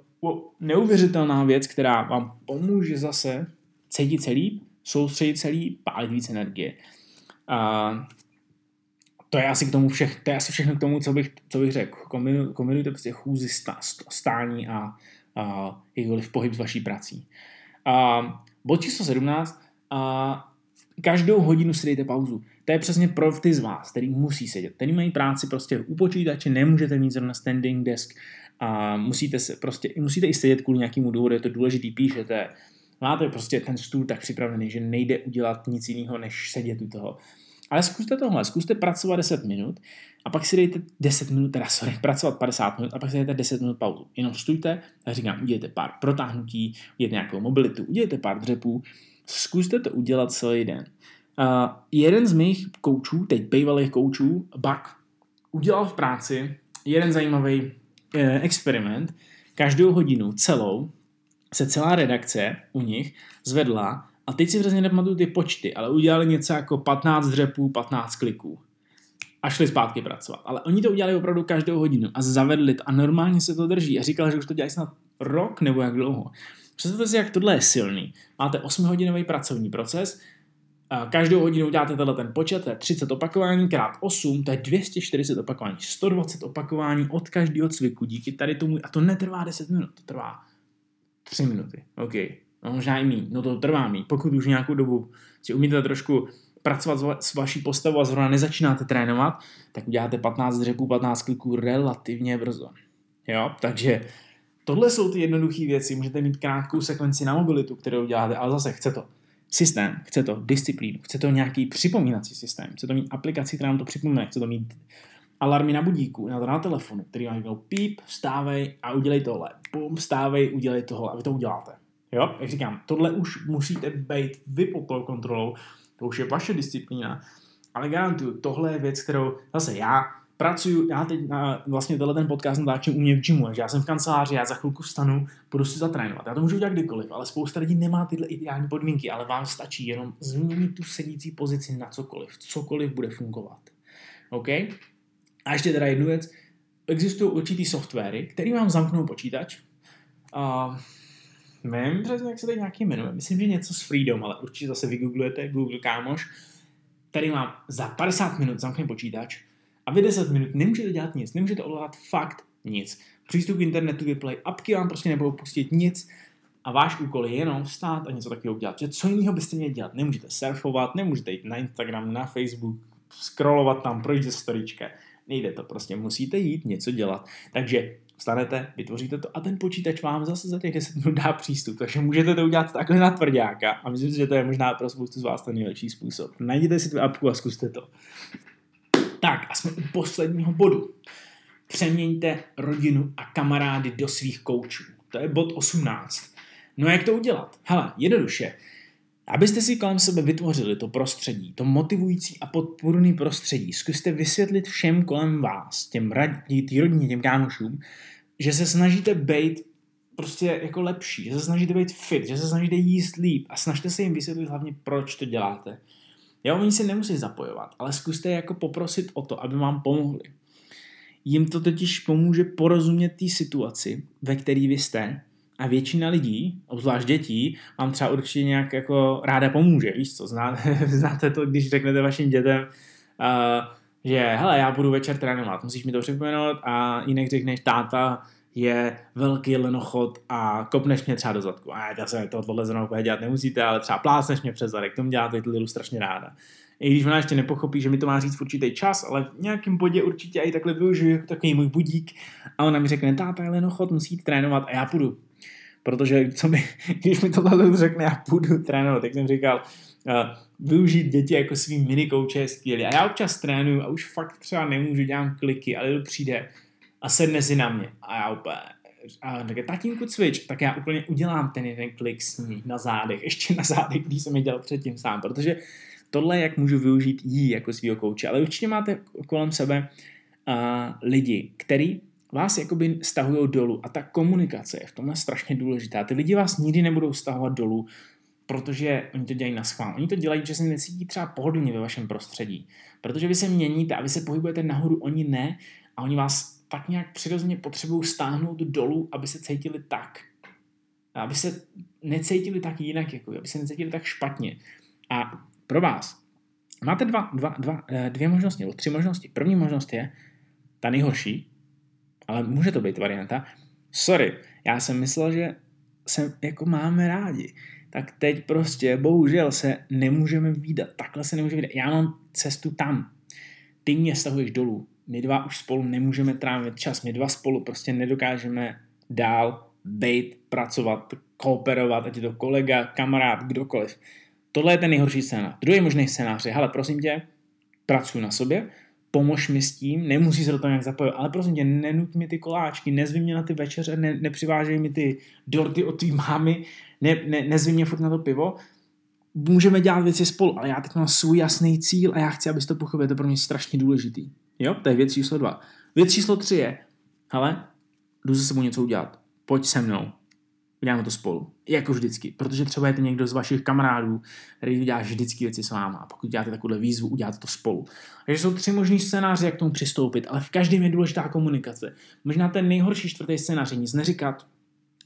neuvěřitelná věc, která vám pomůže zase cítit se líp, soustředit líp, pálit víc energie. A to je asi k tomu všech, to je asi všechno k tomu, co bych, co bych řekl. Kombinu, kombinujte prostě chůzi stá, stání a, a jakýkoliv pohyb s vaší prací. A bod číslo 17. A každou hodinu si dejte pauzu. To je přesně pro ty z vás, který musí sedět, který mají práci prostě u počítače, nemůžete mít zrovna standing desk a musíte se prostě, musíte i sedět kvůli nějakému důvodu, je to důležitý, píšete, máte prostě ten stůl tak připravený, že nejde udělat nic jiného, než sedět u toho. Ale zkuste tohle, zkuste pracovat 10 minut a pak si dejte 10 minut, teda sorry, pracovat 50 minut a pak si dejte 10 minut pauzu. Jenom stůjte a říkám, udělejte pár protáhnutí, udělejte nějakou mobilitu, udělejte pár dřepů, zkuste to udělat celý den. Uh, jeden z mých koučů, teď bývalých koučů, Buck, udělal v práci jeden zajímavý eh, experiment. Každou hodinu celou se celá redakce u nich zvedla a teď si přesně nepamatuju ty počty, ale udělali něco jako 15 dřepů, 15 kliků a šli zpátky pracovat. Ale oni to udělali opravdu každou hodinu a zavedli to a normálně se to drží. A říkal, že už to dělají snad rok nebo jak dlouho. Představte si, jak tohle je silný. Máte 8-hodinový pracovní proces, každou hodinu uděláte tenhle ten počet, to je 30 opakování krát 8, to je 240 opakování, 120 opakování od každého cviku, díky tady tomu, a to netrvá 10 minut, to trvá 3 minuty, OK, no, možná i mý, no to trvá mý, pokud už nějakou dobu si umíte trošku pracovat s vaší postavou a zrovna nezačínáte trénovat, tak uděláte 15 dřepů, 15 kliků relativně brzo. Jo, takže tohle jsou ty jednoduché věci. Můžete mít krátkou sekvenci na mobilitu, kterou děláte, ale zase chce to systém, chce to disciplínu, chce to nějaký připomínací systém, chce to mít aplikaci, která nám to připomíná, chce to mít alarmy na budíku, na, na telefonu, který vám řeknou píp, stávej a udělej tohle. Pum, stávej, udělej tohle a vy to uděláte. Jo, jak říkám, tohle už musíte být vy pod kontrolou, to už je vaše disciplína, ale garantuju, tohle je věc, kterou zase já pracuju, já teď na, vlastně tenhle ten podcast natáčím u mě v gymu, že já jsem v kanceláři, já za chvilku vstanu, budu si zatrénovat. Já to můžu udělat kdykoliv, ale spousta lidí nemá tyhle ideální podmínky, ale vám stačí jenom změnit tu sedící pozici na cokoliv. Cokoliv bude fungovat. OK? A ještě teda jednu věc. Existují určitý softwary, který vám zamknou počítač. Uh, nevím přesně, jak se tady nějaký jmenuje. Myslím, že něco s Freedom, ale určitě zase vygooglujete Google kámoš, který vám za 50 minut zamkne počítač a vy 10 minut nemůžete dělat nic, nemůžete ovládat fakt nic. Přístup k internetu, vyplay, apky vám prostě nebudou pustit nic. a váš úkol je jenom vstát a něco takového udělat. Že co jiného byste měli dělat? Nemůžete surfovat, nemůžete jít na Instagram, na Facebook, scrollovat tam, projít ze storička. Nejde to, prostě musíte jít něco dělat. Takže vstanete, vytvoříte to a ten počítač vám zase za těch 10 minut dá přístup. Takže můžete to udělat takhle na tvrdáka a myslím si, že to je možná pro spoustu z vás ten nejlepší způsob. Najděte si tu apku a zkuste to. Tak a jsme u posledního bodu. Přeměňte rodinu a kamarády do svých koučů. To je bod 18. No jak to udělat? Hele, jednoduše. Abyste si kolem sebe vytvořili to prostředí, to motivující a podporný prostředí, zkuste vysvětlit všem kolem vás, těm radí, tý rodině, těm kámošům, že se snažíte být prostě jako lepší, že se snažíte být fit, že se snažíte jíst líp a snažte se jim vysvětlit hlavně, proč to děláte. Jo, oni se nemusí zapojovat, ale zkuste jako poprosit o to, aby vám pomohli. Jim to totiž pomůže porozumět té situaci, ve které vy jste a většina lidí, obzvlášť dětí, vám třeba určitě nějak jako ráda pomůže. Víš co, znáte, znáte to, když řeknete vašim dětem, uh, že hele, já budu večer trénovat, musíš mi to připomenout a jinak řekneš, táta je velký lenochod a kopneš mě třeba do zadku. A já se to tohle zrovna úplně dělat nemusíte, ale třeba plásneš mě přes zadek, tomu děláte Lilu strašně ráda. I když ona ještě nepochopí, že mi to má říct v určitý čas, ale v nějakém bodě určitě i takhle využiju jako takový můj budík a ona mi řekne, táta je lenochod, musí trénovat a já půjdu. Protože co mi, když mi tohle řekne, já půjdu trénovat, tak jsem říkal, uh, využít děti jako svý mini kouče je skvělý. A já občas trénuju a už fakt třeba nemůžu, dělám kliky, ale to přijde a sedne si na mě. A já úplně, a řekne, tatínku cvič, tak já úplně udělám ten jeden klik s ní na zádech, ještě na zádech, když jsem je dělal předtím sám, protože tohle jak můžu využít jí jako svého kouče, ale určitě máte kolem sebe uh, lidi, který vás jakoby stahují dolů a ta komunikace je v tomhle strašně důležitá. Ty lidi vás nikdy nebudou stahovat dolů, protože oni to dělají na schvál. Oni to dělají, že se necítí třeba pohodlně ve vašem prostředí. Protože vy se měníte a vy se pohybujete nahoru, oni ne a oni vás tak nějak přirozeně potřebují stáhnout dolů, aby se cítili tak. Aby se necítili tak jinak, jako, aby se necítili tak špatně. A pro vás máte dva, dva, dva, eh, dvě možnosti, nebo tři možnosti. První možnost je ta nejhorší, ale může to být varianta. Sorry, já jsem myslel, že se jako máme rádi. Tak teď prostě, bohužel, se nemůžeme výdat. Takhle se nemůžeme výdat. Já mám cestu tam. Ty mě stahuješ dolů. My dva už spolu nemůžeme trávit čas. My dva spolu prostě nedokážeme dál být, pracovat, kooperovat, ať je to kolega, kamarád, kdokoliv. Tohle je ten nejhorší scénář. Druhý možný scénář je, hele, prosím tě, pracuji na sobě, pomož mi s tím, nemusí se do toho nějak zapojit, ale prosím tě, nenuť mi ty koláčky, nezvi mě na ty večeře, ne, nepřivážej mi ty dorty od tvý mámy, ne, ne, nezvi mě furt na to pivo, můžeme dělat věci spolu, ale já teď mám svůj jasný cíl a já chci, abys to pochopil, to pro mě strašně důležitý. Jo, to je věc číslo dva. Věc číslo tři je, hele, jdu se sebou něco udělat, pojď se mnou, uděláme to spolu. Jako vždycky. Protože třeba je to někdo z vašich kamarádů, který dělá vždycky věci s váma. A pokud děláte takovou výzvu, uděláte to spolu. Takže jsou tři možný scénáře, jak k tomu přistoupit, ale v každém je důležitá komunikace. Možná ten nejhorší čtvrtý scénář je nic neříkat,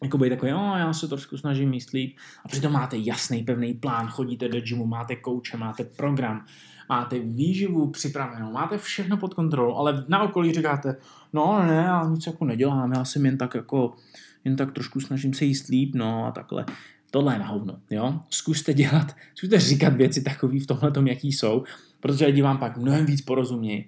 jako být takový, oh, já se trošku snažím líp. A přitom máte jasný, pevný plán, chodíte do gymu, máte kouče, máte program, máte výživu připravenou, máte všechno pod kontrolou, ale na okolí říkáte, no ne, já nic jako nedělám, já jsem jen tak jako jen tak trošku snažím se jíst líp, no a takhle. Tohle je na hovno, jo? Zkuste dělat, zkuste říkat věci takový v tomhle tom, jaký jsou, protože lidi vám pak mnohem víc porozumějí.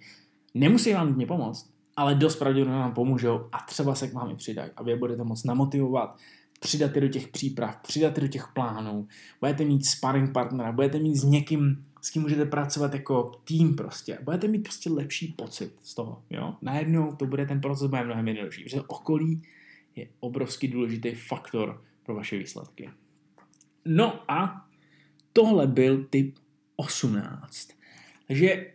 Nemusí vám mě pomoct, ale dost pravděpodobně vám pomůžou a třeba se k vám i přidají a vy je budete moc namotivovat, přidat je do těch příprav, přidat je do těch plánů, budete mít sparring partnera, budete mít s někým, s kým můžete pracovat jako tým prostě. Budete mít prostě lepší pocit z toho, jo. Najednou to bude ten proces bude mnohem jednodušší, protože okolí je obrovský důležitý faktor pro vaše výsledky. No a tohle byl typ 18. Takže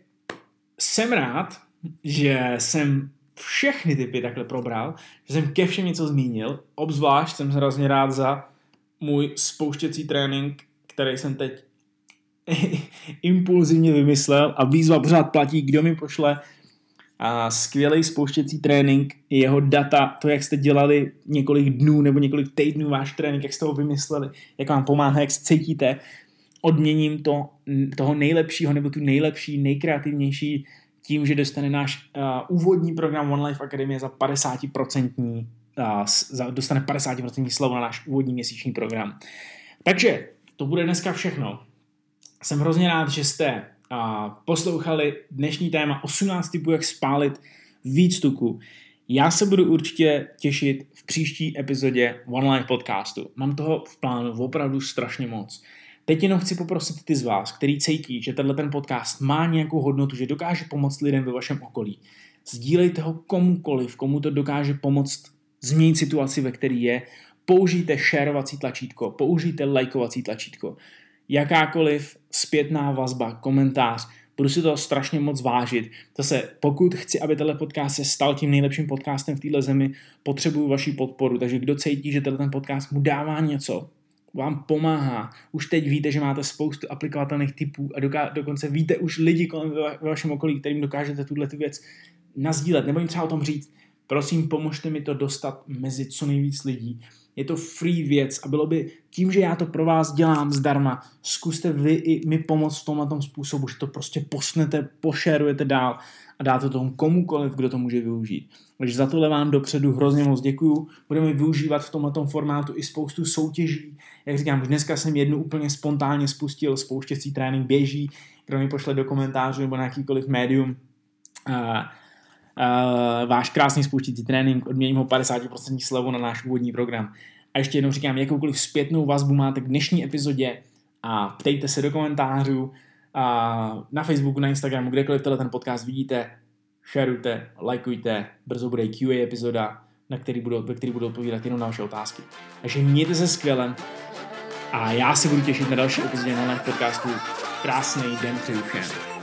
jsem rád, že jsem všechny typy takhle probral, že jsem ke všem něco zmínil. Obzvlášť jsem hrozně rád za můj spouštěcí trénink, který jsem teď impulzivně vymyslel a výzva pořád platí, kdo mi pošle a skvělý spouštěcí trénink, jeho data, to, jak jste dělali několik dnů nebo několik týdnů váš trénink, jak jste ho vymysleli, jak vám pomáhá, jak se cítíte, odměním to, toho nejlepšího nebo tu nejlepší, nejkreativnější tím, že dostane náš uh, úvodní program One Life Academy za 50% uh, dostane 50% slovo na náš úvodní měsíční program. Takže to bude dneska všechno. Jsem hrozně rád, že jste uh, poslouchali dnešní téma 18 typů, jak spálit víc tuku. Já se budu určitě těšit v příští epizodě One Life podcastu. Mám toho v plánu opravdu strašně moc. Teď jenom chci poprosit ty z vás, který cítí, že tenhle ten podcast má nějakou hodnotu, že dokáže pomoct lidem ve vašem okolí. Sdílejte ho komukoliv, komu to dokáže pomoct změnit situaci, ve které je. Použijte šerovací tlačítko, použijte lajkovací tlačítko. Jakákoliv zpětná vazba, komentář, budu si to strašně moc vážit. Zase, pokud chci, aby tenhle podcast se stal tím nejlepším podcastem v této zemi, potřebuju vaši podporu. Takže kdo cítí, že tenhle ten podcast mu dává něco, vám pomáhá. Už teď víte, že máte spoustu aplikovatelných typů a doká- dokonce víte už lidi kolem ve vašem okolí, kterým dokážete tuhle tu věc nazdílet, nebo jim třeba o tom říct. Prosím, pomožte mi to dostat mezi co nejvíc lidí. Je to free věc a bylo by tím, že já to pro vás dělám zdarma, zkuste vy i mi pomoct v tomhle tom způsobu, že to prostě posnete, pošerujete dál a dáte tomu komukoliv, kdo to může využít. Takže za tohle vám dopředu hrozně moc děkuju. Budeme využívat v tomto formátu i spoustu soutěží. Jak říkám, už dneska jsem jednu úplně spontánně spustil, spouštěcí trénink běží, kdo mi pošle do komentářů nebo na jakýkoliv médium. Uh, uh, váš krásný spouštěcí trénink, odměním ho 50% slevu na náš úvodní program. A ještě jednou říkám, jakoukoliv zpětnou vazbu máte k dnešní epizodě a ptejte se do komentářů a na Facebooku, na Instagramu, kdekoliv tohle ten podcast vidíte, šerujte, lajkujte, brzo bude QA epizoda, na který budou, ve který budou odpovídat jenom na vaše otázky. Takže mějte se skvěle a já se budu těšit na další epizodě na podcastu. Krásný den přeju všem.